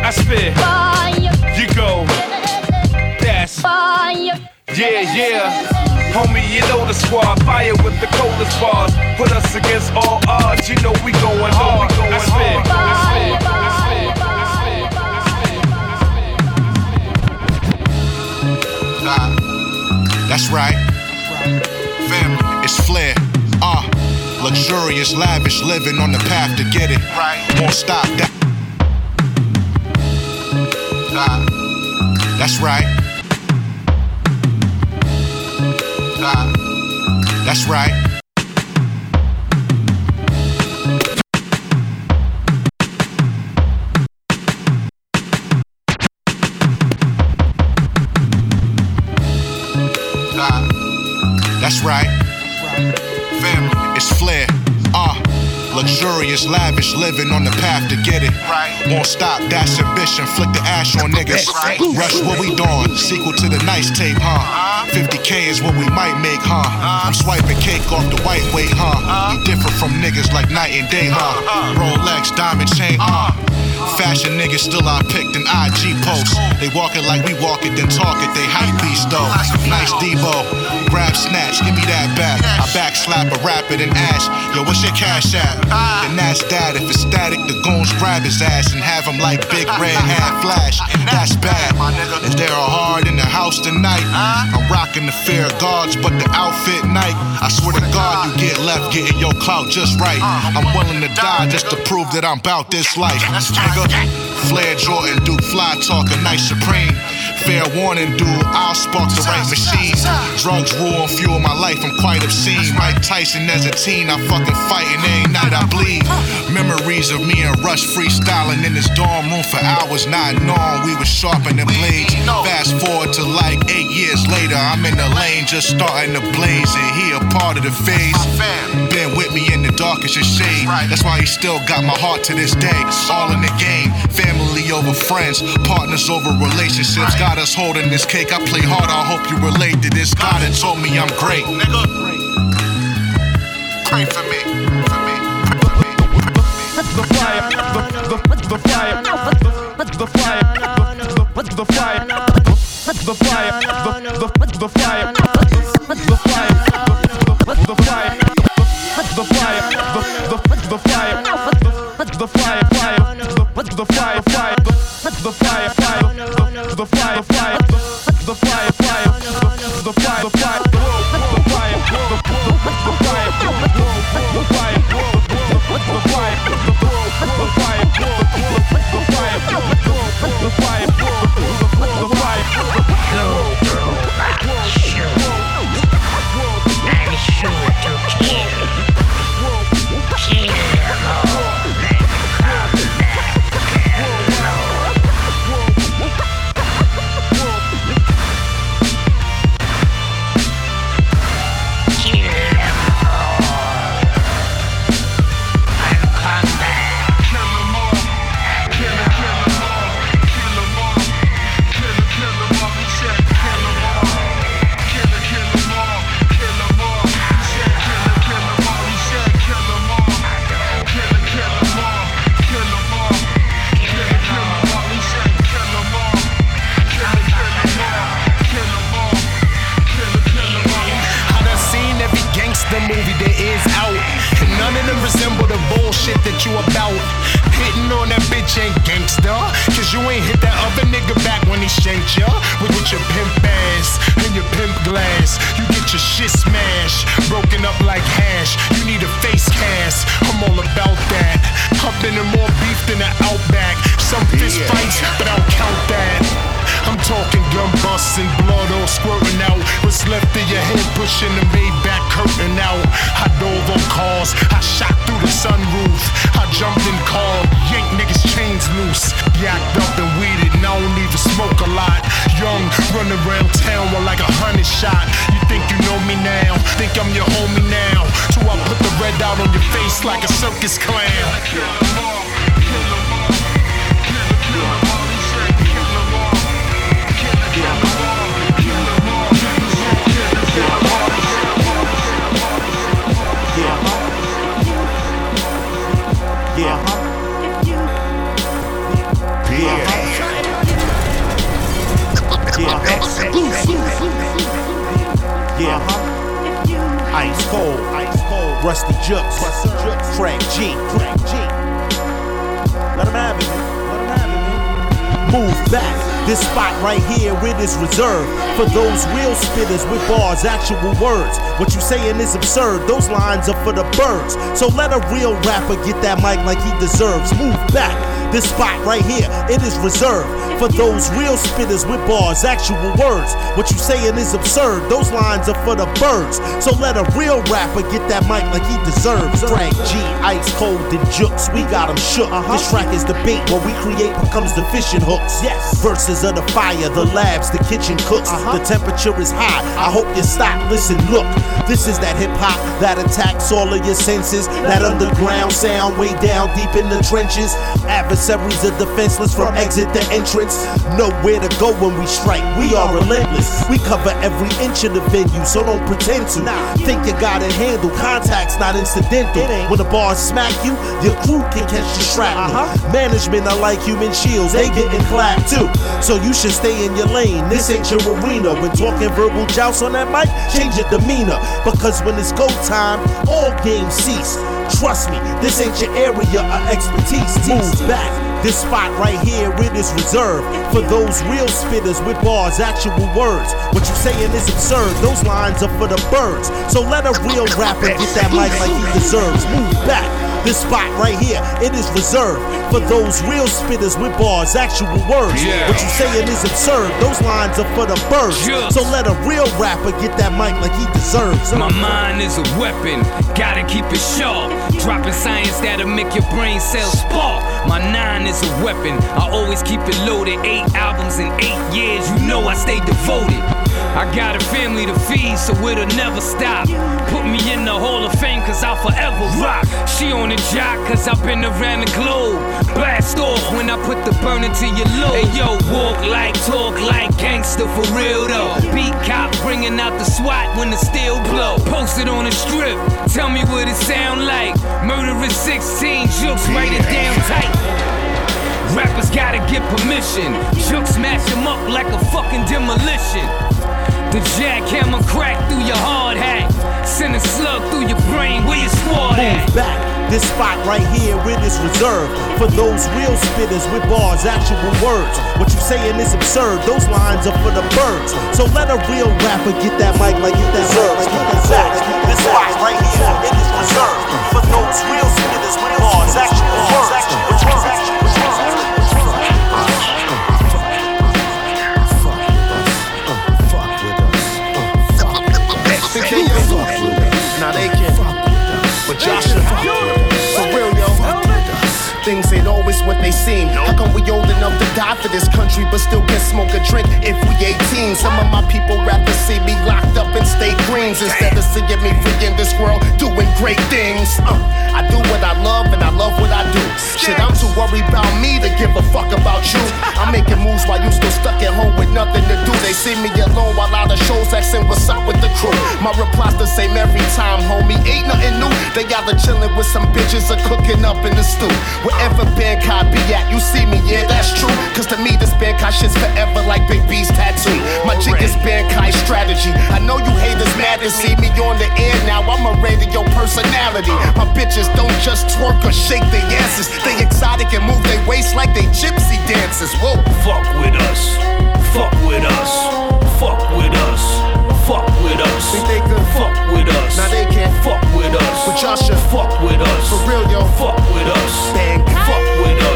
Speaker 33: I spit. You go. That's. Yeah, yeah. Homie, you know the squad. Fire with the coldest bars. Put us against all odds. You know we going hard. I spit. I spit.
Speaker 21: Nah, that's right. Family, it's flair. Uh, luxurious, lavish living on the path to get it. Right. Won't stop that. Nah, that's right. Nah, that's right. That's right. Family, it's flair. Luxurious, lavish living on the path to get it. Won't stop, that's ambition. Flick the ash on niggas. Rush what we doing. Sequel to the nice tape, huh? 50k is what we might make, huh? I'm swiping cake off the white weight, huh? We different from niggas like night and day, huh? Rolex, diamond chain, uh. Fashion niggas still I picked an IG post. They walk it like we walk it, then talk it. They hype beast though. Nice Devo, grab snatch, give me that back. I back slap a rapid and ask, yo, what's your cash at? Then that's that. If it's static, the goons grab his ass and have him like big red hat flash. That's bad. Is there a hard in the house tonight? I'm rocking the fear of guards, but the outfit night. I swear to God, you get left getting your clout just right. Uh, I'm willing to die just to prove that I'm about this life. Nigga, Flair Jordan, Duke Fly talking nice supreme. Fair warning, dude, I'll spark the right machine. Drugs rule and fuel my life, I'm quite obscene. Mike Tyson as a teen, I fucking fight and every night I bleed. Memories of me and Rush freestyling in this dorm room for hours, not knowing we was sharpening the blades. Fast forward to like eight years later, I'm in the lane just starting to blaze, and he a part of the phase. Been with me in the darkest of shade. That's why he still got my heart to this day. All in the game, family over friends, partners over relationships. Got us holding this cake. I play hard. I hope you relate to this. God had told me I'm great. Nigga, pray for me. For me.
Speaker 33: The fire, the, the, the fire, the, the fire, the, the fire, the fire, the, the, the fire,
Speaker 21: Running around town with like a hundred shot. You think you know me now? Think I'm your homie now? So I put the red out on your face like a circus clown.
Speaker 36: Yeah. Yeah. Ice cold. Ice cold. Ruste Juxx. Rusty. Craig G. Craig G. Let him have it. Let him have it, man. Move back. This spot right here, it is reserved for those real spitters with bars, actual words. What you saying is absurd. Those lines are for the birds. So let a real rapper get that mic like he deserves. Move back. This spot right here, it is reserved for those real spitters with bars, actual words. What you saying is absurd. Those lines are for the birds. So let a real rapper get that mic like he deserves. Frank G, Ice Cold, and Juxx, we got 'em shook. Uh-huh. This track is the bait. What we create becomes the fishing hooks. Yes. Verses of the fire, the labs, the kitchen cooks. Uh-huh. The temperature is high. I hope you stop, listen, look. This is that hip hop that attacks all of your senses. That underground sound way down deep in the trenches. Adversaries are defenseless from exit to entrance. Nowhere to go when we strike. We are relentless. We cover every inch of the venue, so don't pretend to. Think you got it handled. Contact's not incidental. When the bars smack you, your crew can catch the shrapnel. Uh-huh. Management are like human shields, they getting clapped too. So you should stay in your lane. This ain't your arena. When talking verbal jousts on that mic, change your demeanor. Because when it's go time, all games cease. Trust me, this ain't your area of expertise. Move back. This spot right here, it is reserved for those real spitters with bars, actual words. What you saying is absurd. Those lines are for the birds. So let a real rapper get that mic like he deserves. Move back. This spot right here, it is reserved for those real spitters with bars, actual words.
Speaker 24: Yeah.
Speaker 36: What you saying is absurd. Those lines are for the birds. So let a real rapper get that mic like he deserves.
Speaker 37: My mind is a weapon, gotta keep it sharp. Dropping science that'll make your brain cells spark. My nine is a weapon, I always keep it loaded. Eight albums in eight years, you know I stay devoted. I got a family to feed, so it'll never stop. Put me in the Hall of Fame, cause I'll forever rock. She on the jock, cause I've been around the globe. Blast off when I put the burner to your load. Hey yo, walk like, talk like gangster for real though. Beat cop bringing out the SWAT when the steel blow. Posted on the strip, tell me what it sound like. Murderous 16, jokes, write it down tight. Rappers gotta get permission. Shook smash them up like a fucking demolition. The jackhammer crack through your hard hat. Send a slug through your brain. Where your squad at?
Speaker 36: Move back. This spot right here, it is reserved for those real spitters with bars, actual words. What you saying is absurd. Those lines are for the birds. So let a real rapper get that mic like he deserves. Move back. This spot right here, it is reserved for those real spitters with bars, actual words. What you
Speaker 28: Things ain't always what they seem. How come we old enough to die for this country, but still can smoke a drink if we 18? Some of my people rather see me locked up in state greens instead of seeing me free in this world doing great things. Uh, I do what I love and I love what I do. Shit, I'm too worried about me to give a fuck about you. I'm making moves while you still stuck at home with nothing to do. They see me alone while out of shows asking what's up with the crew. My replies the same every time, homie. Ain't nothing new. They either chilling with some bitches or cooking up in the stew. Wherever Bangkok be at, you see me, yeah, that's true. Cause to me, this Bangkok shit's forever like Big B's tattoo. My jig is Bangkok strategy. I know you haters mad to see me on the air now. I'm a radio personality. My bitches don't just twerk or shake their asses. They exotic and move their waist like they gypsy dancers. Whoa.
Speaker 37: Fuck with us. Fuck with us. Fuck with us. Fuck with us.
Speaker 28: Think they could
Speaker 37: fuck with us.
Speaker 28: Now they can't
Speaker 37: fuck with us.
Speaker 28: But y'all should
Speaker 37: fuck with us.
Speaker 28: For real, yo.
Speaker 37: Fuck with us.
Speaker 28: Bang.
Speaker 37: Fuck with us.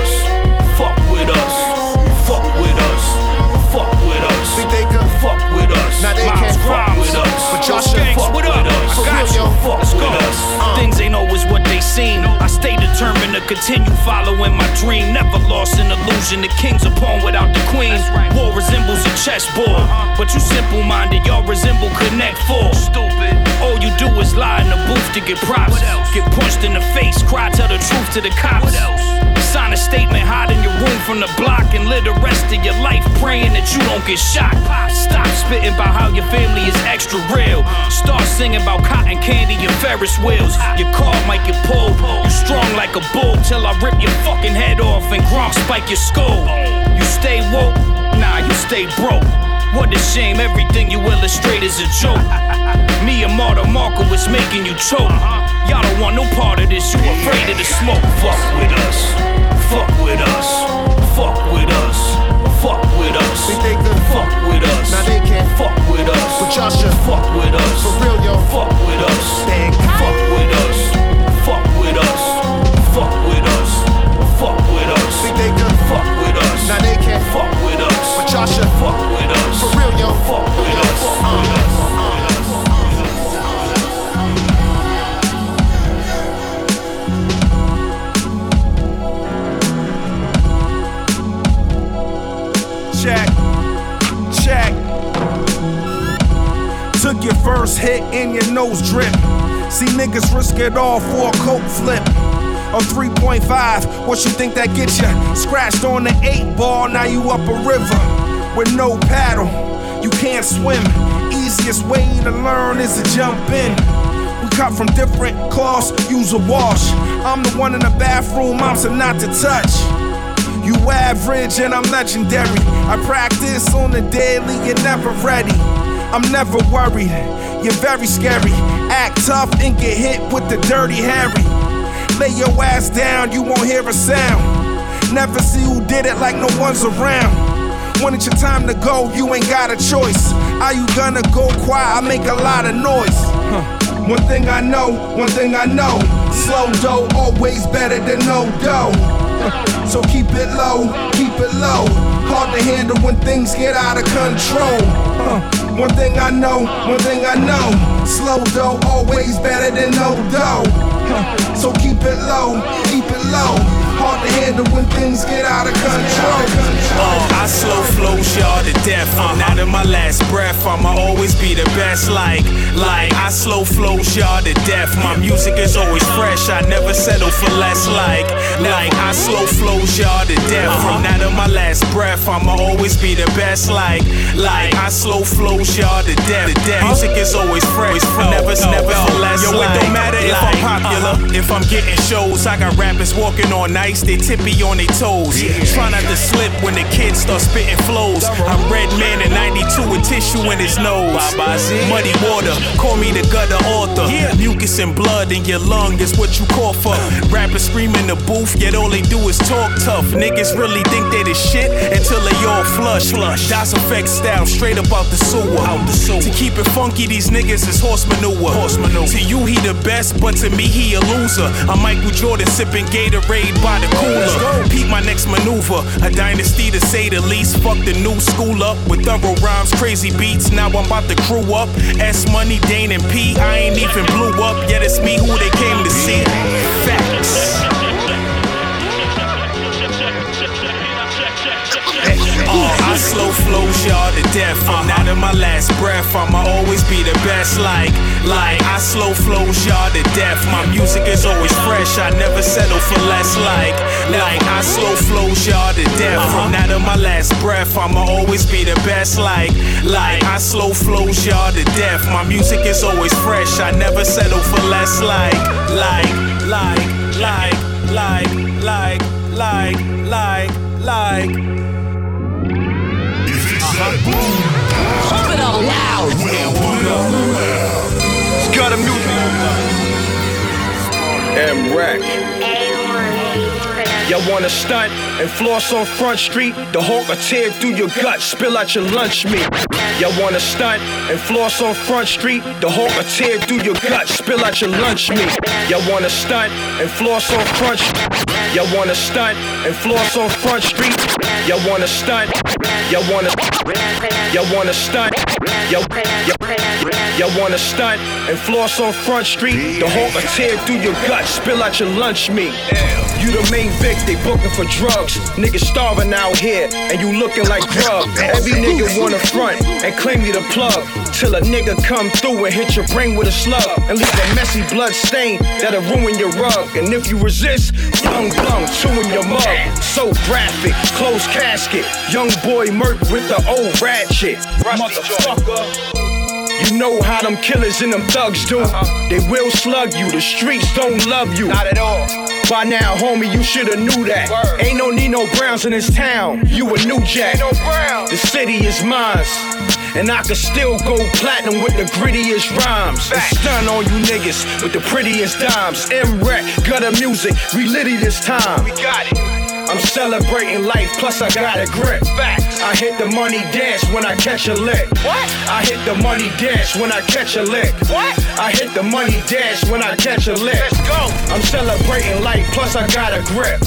Speaker 28: Now they
Speaker 37: Miles
Speaker 28: can't fuck with us.
Speaker 37: But
Speaker 38: y'all should fuck with us.
Speaker 28: For
Speaker 38: Got
Speaker 28: real, yo.
Speaker 38: Fuck with us.
Speaker 28: Uh.
Speaker 38: Things ain't always what they seem. I stay determined to continue following my dream. Never lost an illusion. The king's a pawn without the queen. War resembles a chessboard. But you simple minded, y'all resemble Connect Four. Stupid. All you do is lie in the booth to get props. Get punched in the face, cry, tell the truth to the cops. Sign a statement, hide in your room from the block, and live the rest of your life praying that you don't get shot. Stop spitting about how your family is extra real. Start singing about cotton candy and Ferris wheels. Your car might get pulled. You strong like a bull till I rip your fucking head off and Gronk spike your skull. You stay woke, nah, you stay broke. What a shame, everything you illustrate is a joke. Me and Marta Marco is making you choke. Y'all don't want no part of this, you afraid of the smoke. Fuck with us, fuck with us, fuck with us, fuck with us.
Speaker 28: Think they
Speaker 38: fuck with us.
Speaker 28: Now they can't
Speaker 38: fuck with us.
Speaker 28: But y'all should
Speaker 38: fuck with us.
Speaker 28: For real, yo.
Speaker 38: Fuck with us. Fuck with us. Fuck with us. Fuck with us. Fuck with us.
Speaker 28: Think they
Speaker 38: fuck with us.
Speaker 28: Now they can't
Speaker 38: fuck with us.
Speaker 28: But y'all should
Speaker 38: fuck with us.
Speaker 28: For real, yo.
Speaker 38: Fuck with us. Fuck with us.
Speaker 33: Check, check. Took your first hit and your nose drip. See niggas risk it all for a coat flip. A 3.5, what you think that gets you? Scratched on the 8 ball, now you up a river with no paddle. You can't swim. Easiest way to learn is to jump in. We cut from different cloths, use a wash. I'm the one in the bathroom, I'm so not to touch. You average and I'm legendary. I practice on the daily, you're never ready. I'm never worried, you're very scary. Act tough and get hit with the dirty Harry. Lay your ass down, you won't hear a sound. Never see who did it like no one's around. When it's your time to go, you ain't got a choice. Are you gonna go quiet? I make a lot of noise. Huh. One thing I know, one thing I know. Slow dough, always better than no dough. So keep it low, keep it low. Hard to handle when things get out of control. Huh. One thing I know, one thing I know. Slow dough, always better than no dough. Huh. So keep it low, keep it low. Hard to handle when things get out of control.
Speaker 38: Uh, I slow flow y'all to death. I'm not in my last breath. I'ma always be the best. Like, like I slow flow y'all to death. My music is always fresh. I never settle for less. Like, like I slow flow y'all to death. I'm not in my last breath. I'ma always be the best. Like, like I slow flow y'all to death. To death. Music is always fresh. Never, never for less. Yo, it don't matter if I'm popular. If I'm getting shows, I got rappers walking on They tippy on their toes. Try not to slip when the kids start spitting flows. I'm Redman in 92 with tissue in his nose. Muddy water, call me the gutter author. Yeah. Mucus and blood in your lung is what you call for. Uh. Rappers scream in the booth, yet all they do is talk tough. Niggas really think they the shit until they all flush. Das EFX style, straight up out the sewer. Out the sewer. To keep it funky, these niggas is horse manure. Horse manure. To you, he the best, but to me, he a loser. I'm Michael Jordan sipping Gatorade by the cooler. Peep my next maneuver, a dynasty to say the least. Fuck the new school up with thorough rhymes, crazy beats. Now I'm about to crew up. S Money, Dane, and P. I ain't even blew up, yet it's me who they came to see. Facts. I slow flows y'all to death. I'm not my last breath. I'ma always be the best. Like, like I slow flows y'all to death. My music is always fresh. I never settle for less. Like, like I slow flows y'all to death. I'm not my last breath. I'ma always be the best. Like, like I slow flows y'all to death. My music is always fresh. I never settle for less. Like, like, like, like, like, like, like, like, like.
Speaker 8: Y'all wanna stunt and floss on Front Street? The hawk will tear through your gut, spill out your lunch meat. Y'all wanna stunt and floss on Front Street? The hawk will tear through your gut, spill out your lunch meat. Y'all wanna stunt and floss on Front Street? Y'all wanna stunt and floss on Front Street? Y'all wanna stunt? Y'all wanna? Y'all wanna stunt? Y'all, y'all, wanna stunt and floss on Front Street? The hawk will tear through your gut, spill out your lunch meat. You the main vic, they booking for drugs. Niggas starving out here, and you looking like grub. Every nigga wanna front and claim you the plug. Till a nigga come through and hit your brain with a slug. And leave a messy blood stain that'll ruin your rug. And if you resist, young flung, two in your mug. So graphic, closed casket. Young boy murk with the old ratchet. Motherfucker. You know how them killers and them thugs do. Uh-huh. They will slug you. The streets don't love you. Not at all. By now, homie, you shoulda knew that. Ain't no Nino Browns in this town. You a new jack. Ain't no Browns. The city is mine. And I can still go platinum with the grittiest rhymes. And stun on you niggas with the prettiest dimes. M-Rec, gutter music, we litty this time. We got it. I'm celebrating life, plus I got a grip. I hit the money dance when I catch a lick. What? I hit the money dance when I catch a lick. What? I hit the money dance when I catch a lick. Let's go. I'm celebrating life, plus I got a grip.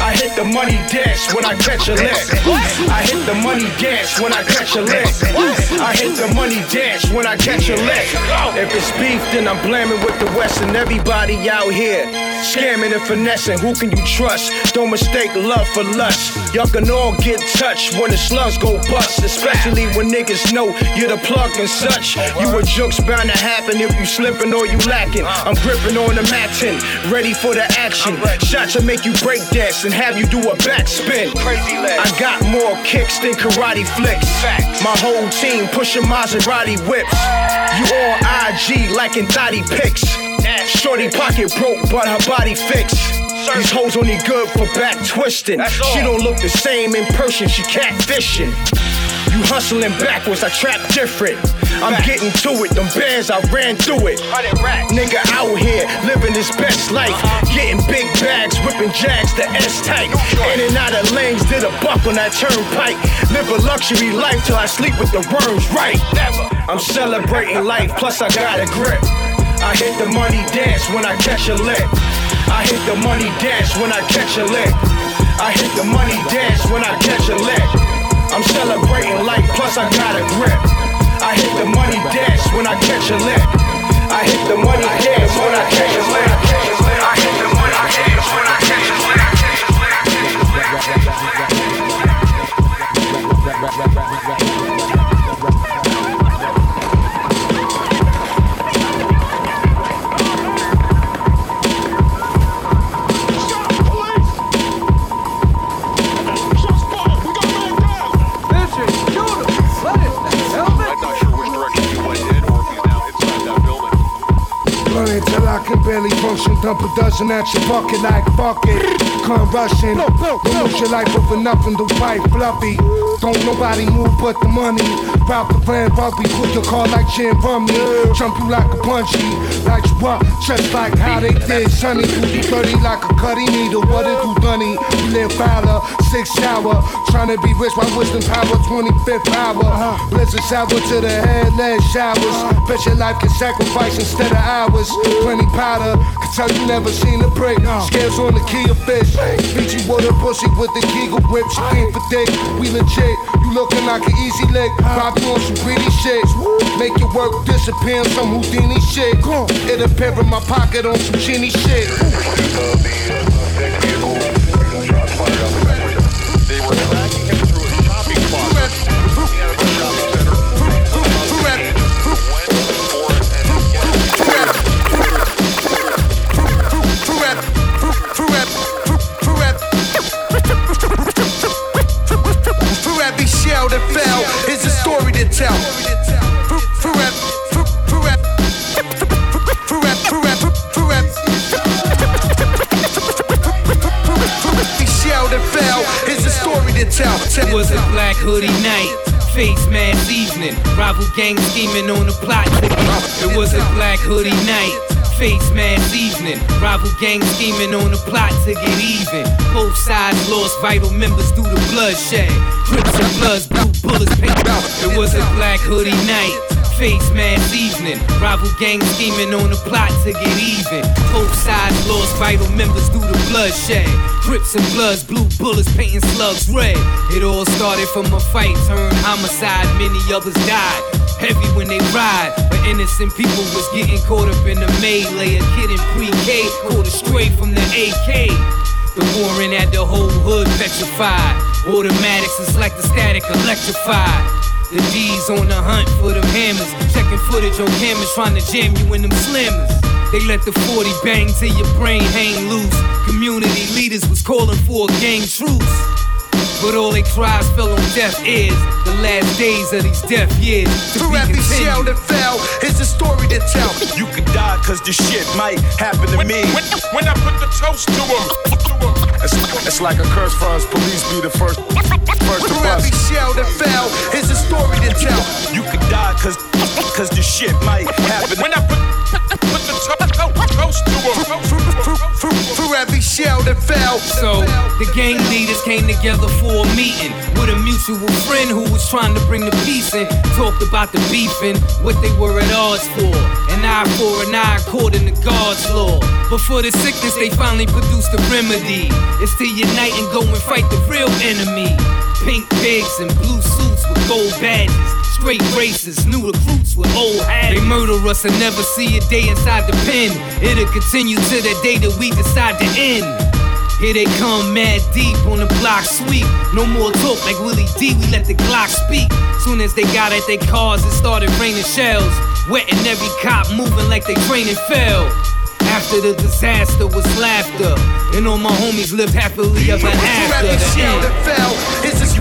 Speaker 8: I hit the money dance when I catch a lick. What? I hit the money dance when I catch a lick. What? I hit the money dance when I catch a lick. If it's beef, then I'm blaming with the West and everybody out here. Scamming and finessing, who can you trust? Don't mistake love for lust. Y'all can all get touched when the slugs go bust, especially when niggas know you're the plug and such. You a joke's bound to happen if you slipping or you lacking. I'm gripping on the matin, ready for the action. Shots to make you break dance and have you do a backspin. I got more kicks than karate flicks. My whole team pushing Maserati whips. You all IG liking thotty pics. Shorty pocket broke, but her body fixed. These hoes only good for back twisting. She don't look the same in person, she catfishing. You hustling backwards, I trap different. I'm getting to it, them bands, I ran through it. Nigga out here, living his best life. Getting big bags, whipping jags, the S type. In and out of lanes, did a buck on that turnpike. Live a luxury life till I sleep with the worms right. I'm celebrating life, plus I got a grip. I hit the money dance when I catch a lick. I hit the money dash when I catch a lick. I hit the money dash when I catch a lick. I'm celebrating life, plus I got a grip. I hit the money dash when I catch a lick. I hit the money dash when I catch a lick. I hit the money dance when I
Speaker 39: barely function. Dump a dozen at your bucket like fuck it. Come rushing. Lose your life over nothing to white fluffy. Don't nobody move but the money. Route the van rugby. Put your car like Jim Rummy. Jump you like a punchy. Like you up just like how they did. Sunny. You 30 like a cutty needle. What it do, Dunny? You live fouler. Six shower. Trying to be rich by wisdom power. 25th hour. Blizzard shower to the head. Lead showers. Bet your life can sacrifice instead of hours. Plenty powder, can tell you never seen a break. Scales on the key of fish. With a pussy with the Kegel whip. She ain't for dick, we legit. You looking like an easy lick. Rob you on some greedy shit. Make your work disappear on some Houdini shit. It appear in my pocket on some genie shit.
Speaker 37: Evening. Rival gang scheming on the plot. It was a black hoodie night. Face mask evening. Rival gang scheming on the plot to get even. Both sides lost vital members due to bloodshed. Crips and bloods, blue bullets picked out. It was a black hoodie night. Face mask evening. Rival gang scheming on the plot to get even. Both sides lost vital members due to bloodshed. Crips and bloods, blue bullets painting slugs red. It all started from a fight turned homicide. Many others died. Heavy when they ride, but innocent people was getting caught up in the melee. A kid in pre-K caught astray from the AK. The warring had the whole hood petrified. Automatics is like the static electrified. The D's on the hunt for them hammers. Checking footage on cameras, trying to jam you in them slammers. They let the 40 bang till your brain hang loose. Community leaders was calling for a gang truce. But all they cries fell on deaf ears. The last days of these deaf years. To
Speaker 13: For
Speaker 37: be
Speaker 13: every
Speaker 37: continued.
Speaker 13: shell that fell, it's a story to tell.
Speaker 17: You could die cause this shit might happen to me. When, when I put the toast to him, it's, it's like a curse for us. Police be the first, first to
Speaker 13: every shell that fell, it's a story to tell.
Speaker 17: You could die cause, cause this shit might happen. When I put, put the to- to- toast to him.
Speaker 13: For, for every shell that fell.
Speaker 37: So the gang leaders came together for a meeting with a mutual friend who was trying to bring the peace in. Talked about the beefing, what they were at odds for. An eye for an eye according to God's law. But for the sickness, they finally produced a remedy. It's to unite and go and fight the real enemy. Pink pigs and blue suits with gold badges. Straight racists, new recruits with old hats. They murder us and never see a day inside the pen. It'll continue to the day that we decide to end. Here they come, mad deep on the block sweep. No more talk like Willie D, we let the Glock speak. Soon as they got at their cars, it started raining shells. Wetting every cop, moving like they training fell. After the disaster was laughter, and all my homies lived happily ever after.
Speaker 13: every
Speaker 37: The
Speaker 13: shell
Speaker 37: end.
Speaker 13: that fell, it's a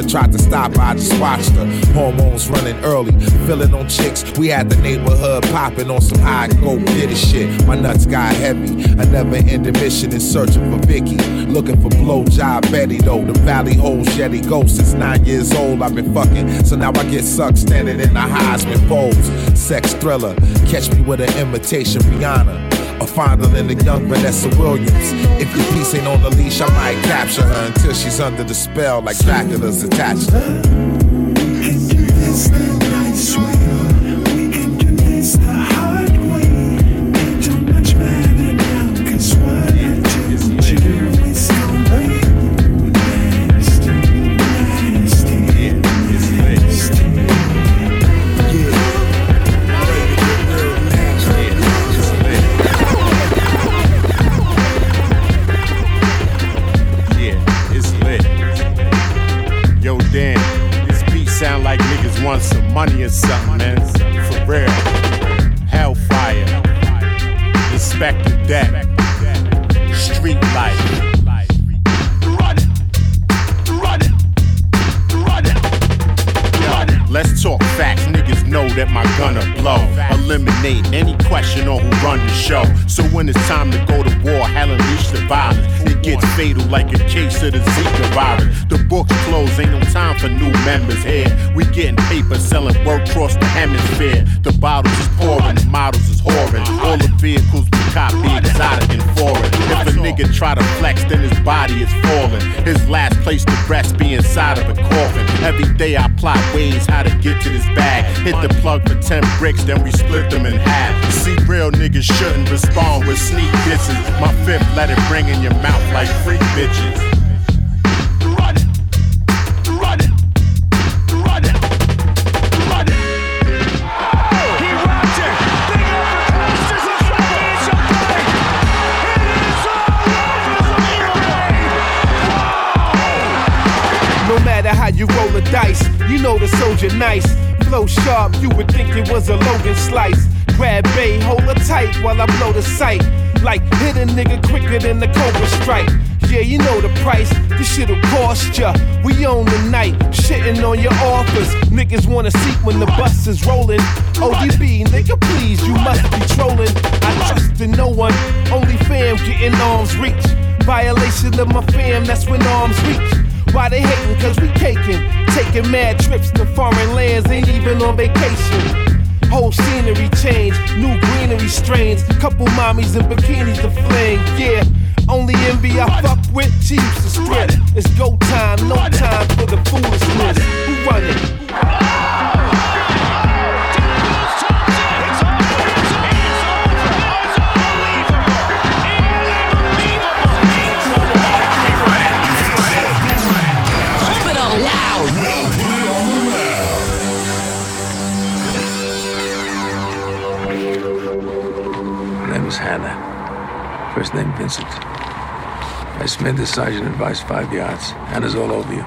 Speaker 18: never tried to stop, I just watched her. Hormones running early, feeling on chicks. We had the neighborhood popping on some high go get shit. My nuts got heavy. I never ended mission in searching for Vicky. Looking for blowjob Betty though. The valley holds Yeti ghost. Since nine years old, I've been fucking. So now I get sucked standing in the Heisman pose. Sex thriller. Catch me with an imitation Rihanna. Fondling the young Vanessa Williams. If your piece ain't on the leash, I might capture her until she's under the spell like Dracula's attached
Speaker 36: niggas know that my gunna blow. Eliminating any question on who run the show. So when it's time to go to war, hell unleash the violence. It gets fatal like a case of the Zika virus. The book's closed, ain't no time for new members here. We getting paper, selling work across the hemisphere. The bottles is pouring, the models is whoring. All the vehicles cop be exotic and foreign. If a nigga try to flex, then his body is falling. His last place to rest be inside of a coffin. Every day I plot ways how to get to this bag. Hit the plug for 10 bricks, then we split them in half. See, real niggas shouldn't respond with sneak disses. My fifth, let it bring in your mouth like freak bitches.
Speaker 33: Dice, you know the soldier nice. Flow sharp, you would think it was a Logan slice. Grab bay, hold her tight while I blow the sight. Like hit a nigga quicker than the Cobra strike. Yeah, you know the price. This shit'll cost ya. We own the night, shitting on your offers. Niggas wanna seat when the bus is rolling. ODB, nigga, please, you must be trolling. I trust in no one, only fam getting arms reach. Violation of my fam, that's when arms reach. Why they hating? Cause we caking. Taking mad trips to foreign lands, ain't even on vacation. Whole scenery change, new greenery strains. Couple mommies in bikinis to fling, yeah. Only envy I fuck with, she used to strip. It's go time, no time for the foolishness. Who run it?
Speaker 8: First name Vincent. I Smith, the sergeant advised five yards. Hannah's all over you.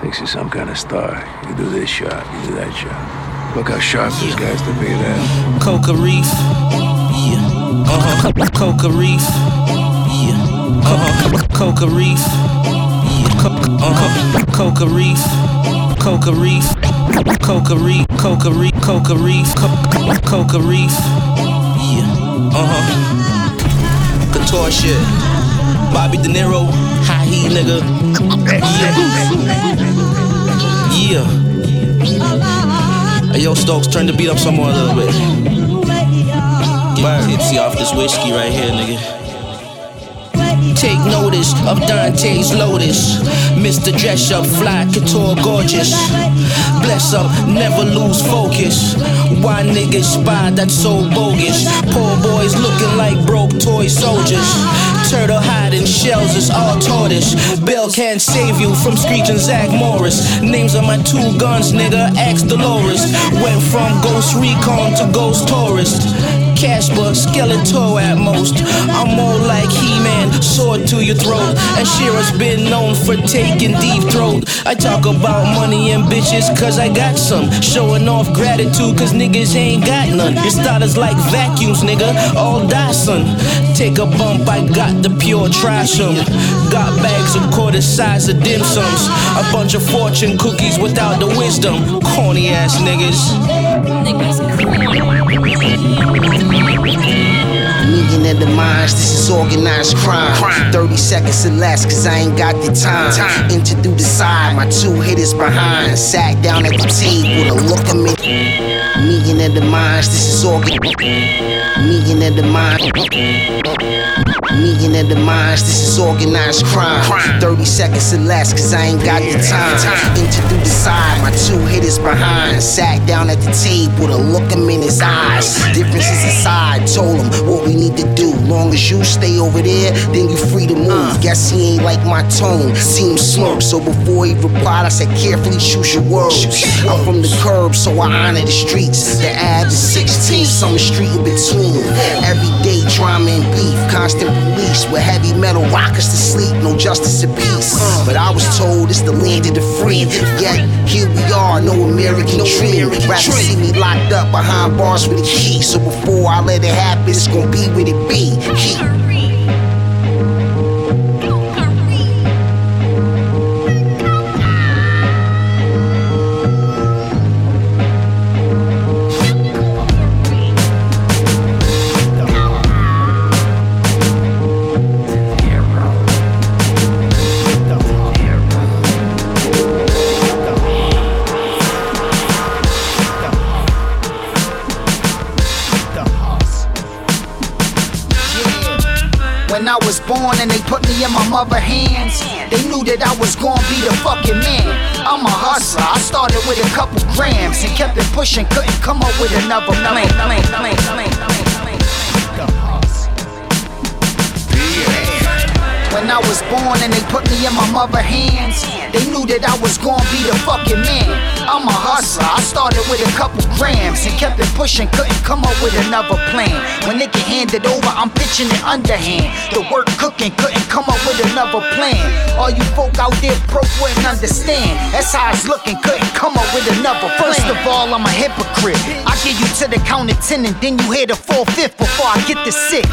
Speaker 8: Thinks you're some kind of star. You do this shot, you do that shot. Look how sharp this guy's to be there.
Speaker 15: Cocareef. Yeah. Uh huh. Cocareef. Yeah. Uh huh. Cocareef. Yeah. Uh huh. Cocareef. Coca Reef. Cocareef. Coca Reef. Cocareef. Co- Cocareef. Uh huh. Couture shit. Bobby De Niro. High heat nigga. Yeah. Yeah. Hey, yo, Stokes, turn the beat up some more a little bit. Get tipsy off this whiskey right here, nigga. Take notice of Dante's Lotus. Mr. Dress Up, fly, couture, gorgeous. Bless up, never lose focus. Why niggas spy that's so bogus? Poor boys looking like broke toy soldiers. Turtle hiding shells is all tortoise. Bill can't save you from screeching Zach Morris. Names on my two guns, nigga. Ask Dolores. Went from Ghost Recon to Ghost Tourist. Casper, Skeletor at most. I'm more like He-Man, sword to your throat. And She-Ra's been known for taking deep throat. I talk about money and bitches cause I got some. Showing off gratitude cause niggas ain't got none. Your starters like vacuums, nigga. All Dyson. Take a bump, I got the pure trash 'em. Got bags of quarter size of dim sums. A bunch of fortune cookies without the wisdom. Corny ass niggas.
Speaker 40: Meeting of the minds, this is organized crime. 30 seconds or less, cause I ain't got the time. Enter through the side, my two hitters behind. Sat down at the table to look at me. Meeting of the minds, this is organ. Meeting of the mind. Meeting of the minds, this is organized crime. 30 seconds or less, cause I ain't got the time. Enter through the side, my two hitters behind. Sat down at the table to look him in his eyes. Differences aside, told him what we need to do. Long as you stay over there, then you free to move. Uh. Guess he ain't like my tone, seems slurp. So before he replied, I said, carefully choose your words. I'm from the curb, so I honor the streets. The Ave is 16, some street in between. Everyday drama and beef, constant police with heavy metal rockers to sleep, no justice and peace. But I was told it's the land of the free. Yet here we are, no American dream. Rather see me locked up behind bars with a key. So before I let it happen, it's gonna be what it be. Heat.
Speaker 41: Was born and they put me in my mother hands, they knew that I was gonna be the fucking man. I'm a hustler. I started with a couple grams and kept it pushing. Couldn't come up with another plan. I was born and they put me in my mother hands, they knew that I was gonna be the fucking man. I'm a hustler. I started with a couple grams and kept it pushing. Couldn't come up with another plan. When they get handed over, I'm pitching it underhand. The work cooking couldn't come up with another plan. All you folk out there broke wouldn't understand. That's how it's looking. Couldn't come up with another plan. First of all, I'm a hypocrite. I give you to the count of ten and then you hear the full fifth before I get to six.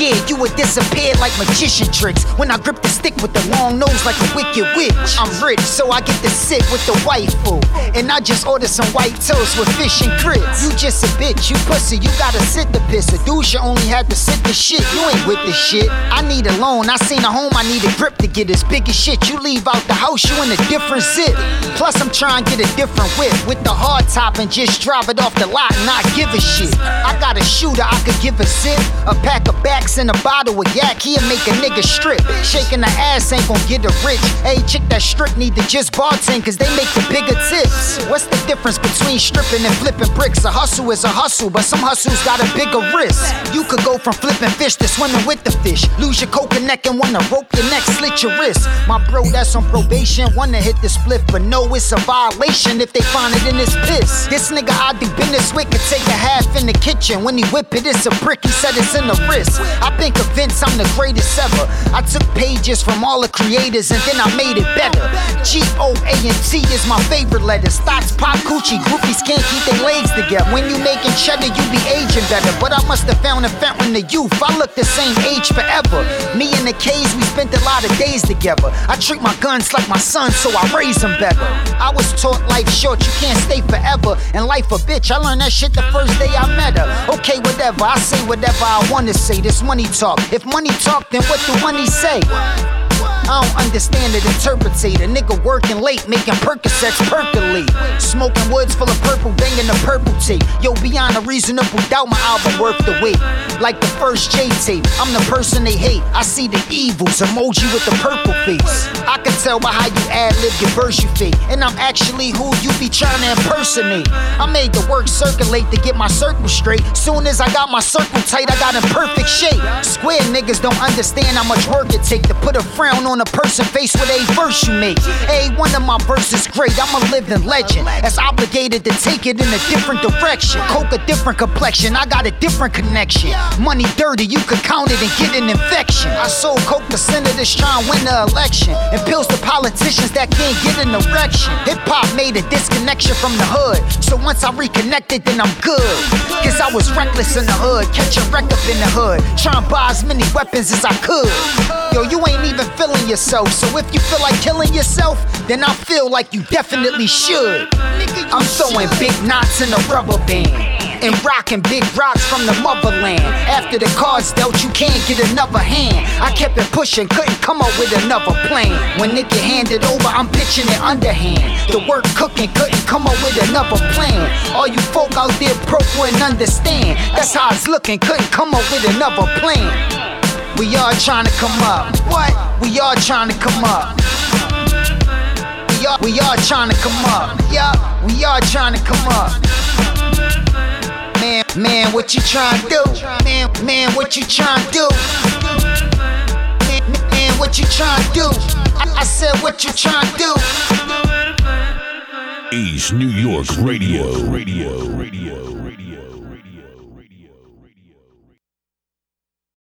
Speaker 41: Yeah, you would disappear like magician tricks. When I grip the stick with the long nose like a wicked witch. I'm rich, so I get to sit with the white waifu. And I just order some white toast with fish and grits. You just a bitch, you pussy, you gotta sit the piss. A douche, you only had to sit the shit. You ain't with the shit. I need a loan, I seen a home, I need a grip to get as big as shit. You leave out the house, you in a different zip. Plus, I'm trying to get a different whip with the hard top and just drive it off the lot and not give a shit. I got a shooter, I could give a sip. A pack of backs and a bottle of yak, he'll make a nigga strip. Shaking the ass ain't gon' get her rich. Hey, chick that strip need to just bartend, cause they make the bigger tips. What's the difference between stripping and flipping bricks? A hustle is a hustle, but some hustles got a bigger risk. You could go from flipping fish to swimming with the fish. Lose your coconut neck and wanna rope your neck, slit your wrist. My bro, that's on probation, wanna hit the split, but no, it's a violation if they find it in his piss. This nigga I do business with could take a half in the kitchen. When he whip it, it's a brick, he said it's in the wrist. I've been convinced I'm the greatest ever. I took pages from all the creators and then I made it better. G T is my favorite letters. Thoughts pop coochie, groupies can't keep their legs together. When you making cheddar, you be aging better. But I must have found a fountain of youth. I look the same age forever. Me and the K's, we spent a lot of days together. I treat my guns like my sons, so I raise them better. I was taught life short, you can't stay forever. And life a bitch, I learned that shit the first day I met her. Okay, whatever, I say whatever I wanna say. This money talk. If money talk, then what do money say? I don't understand it, interpretate. A nigga working late, making Percocets percolate. Smoking woods full of purple, banging the purple tape. Yo, beyond a reasonable doubt, my album worth the wait. Like the first J tape, I'm the person they hate. I see the evils, emoji with the purple face. I can tell by how you ad lib your verse you fake. And I'm actually who you be trying to impersonate. I made the work circulate to get my circle straight. Soon as I got my circle tight, I got in perfect shape. Square niggas don't understand how much work it take to put a frown on a person faced with a verse you make. A one of my verses great, I'm a living legend. That's obligated to take it in a different direction. Coke a different complexion, I got a different connection. Money dirty, you could count it and get an infection. I sold coke to senators trying to win the election, and pills to politicians that can't get an erection. Hip hop made a disconnection from the hood, so once I reconnected, then I'm good. Cause I was reckless in the hood, catching wreck up in the hood, trying to buy as many weapons as I could. Yo, you ain't even feeling yourself, so if you feel like killing yourself, then I feel like you definitely should. I'm throwing big knots in a rubber band and rocking big rocks from the motherland. After the cards dealt, you can't get another hand. I kept it pushing, couldn't come up with another plan. When it get handed over, I'm pitching it underhand. The work cooking, couldn't come up with another plan. All you folk out there broke wouldn't understand. That's how it's looking, couldn't come up with another plan. We all trying to come up. What? We all trying to come up. We all, we all trying to come up. Yeah, we all trying to come up. Man, man, what you trying to do? Man, man, what you trying to do? Man, man, what you trying to do? I, I said, what you trying to do?
Speaker 42: East New York Radio. Radio. Radio. Radio.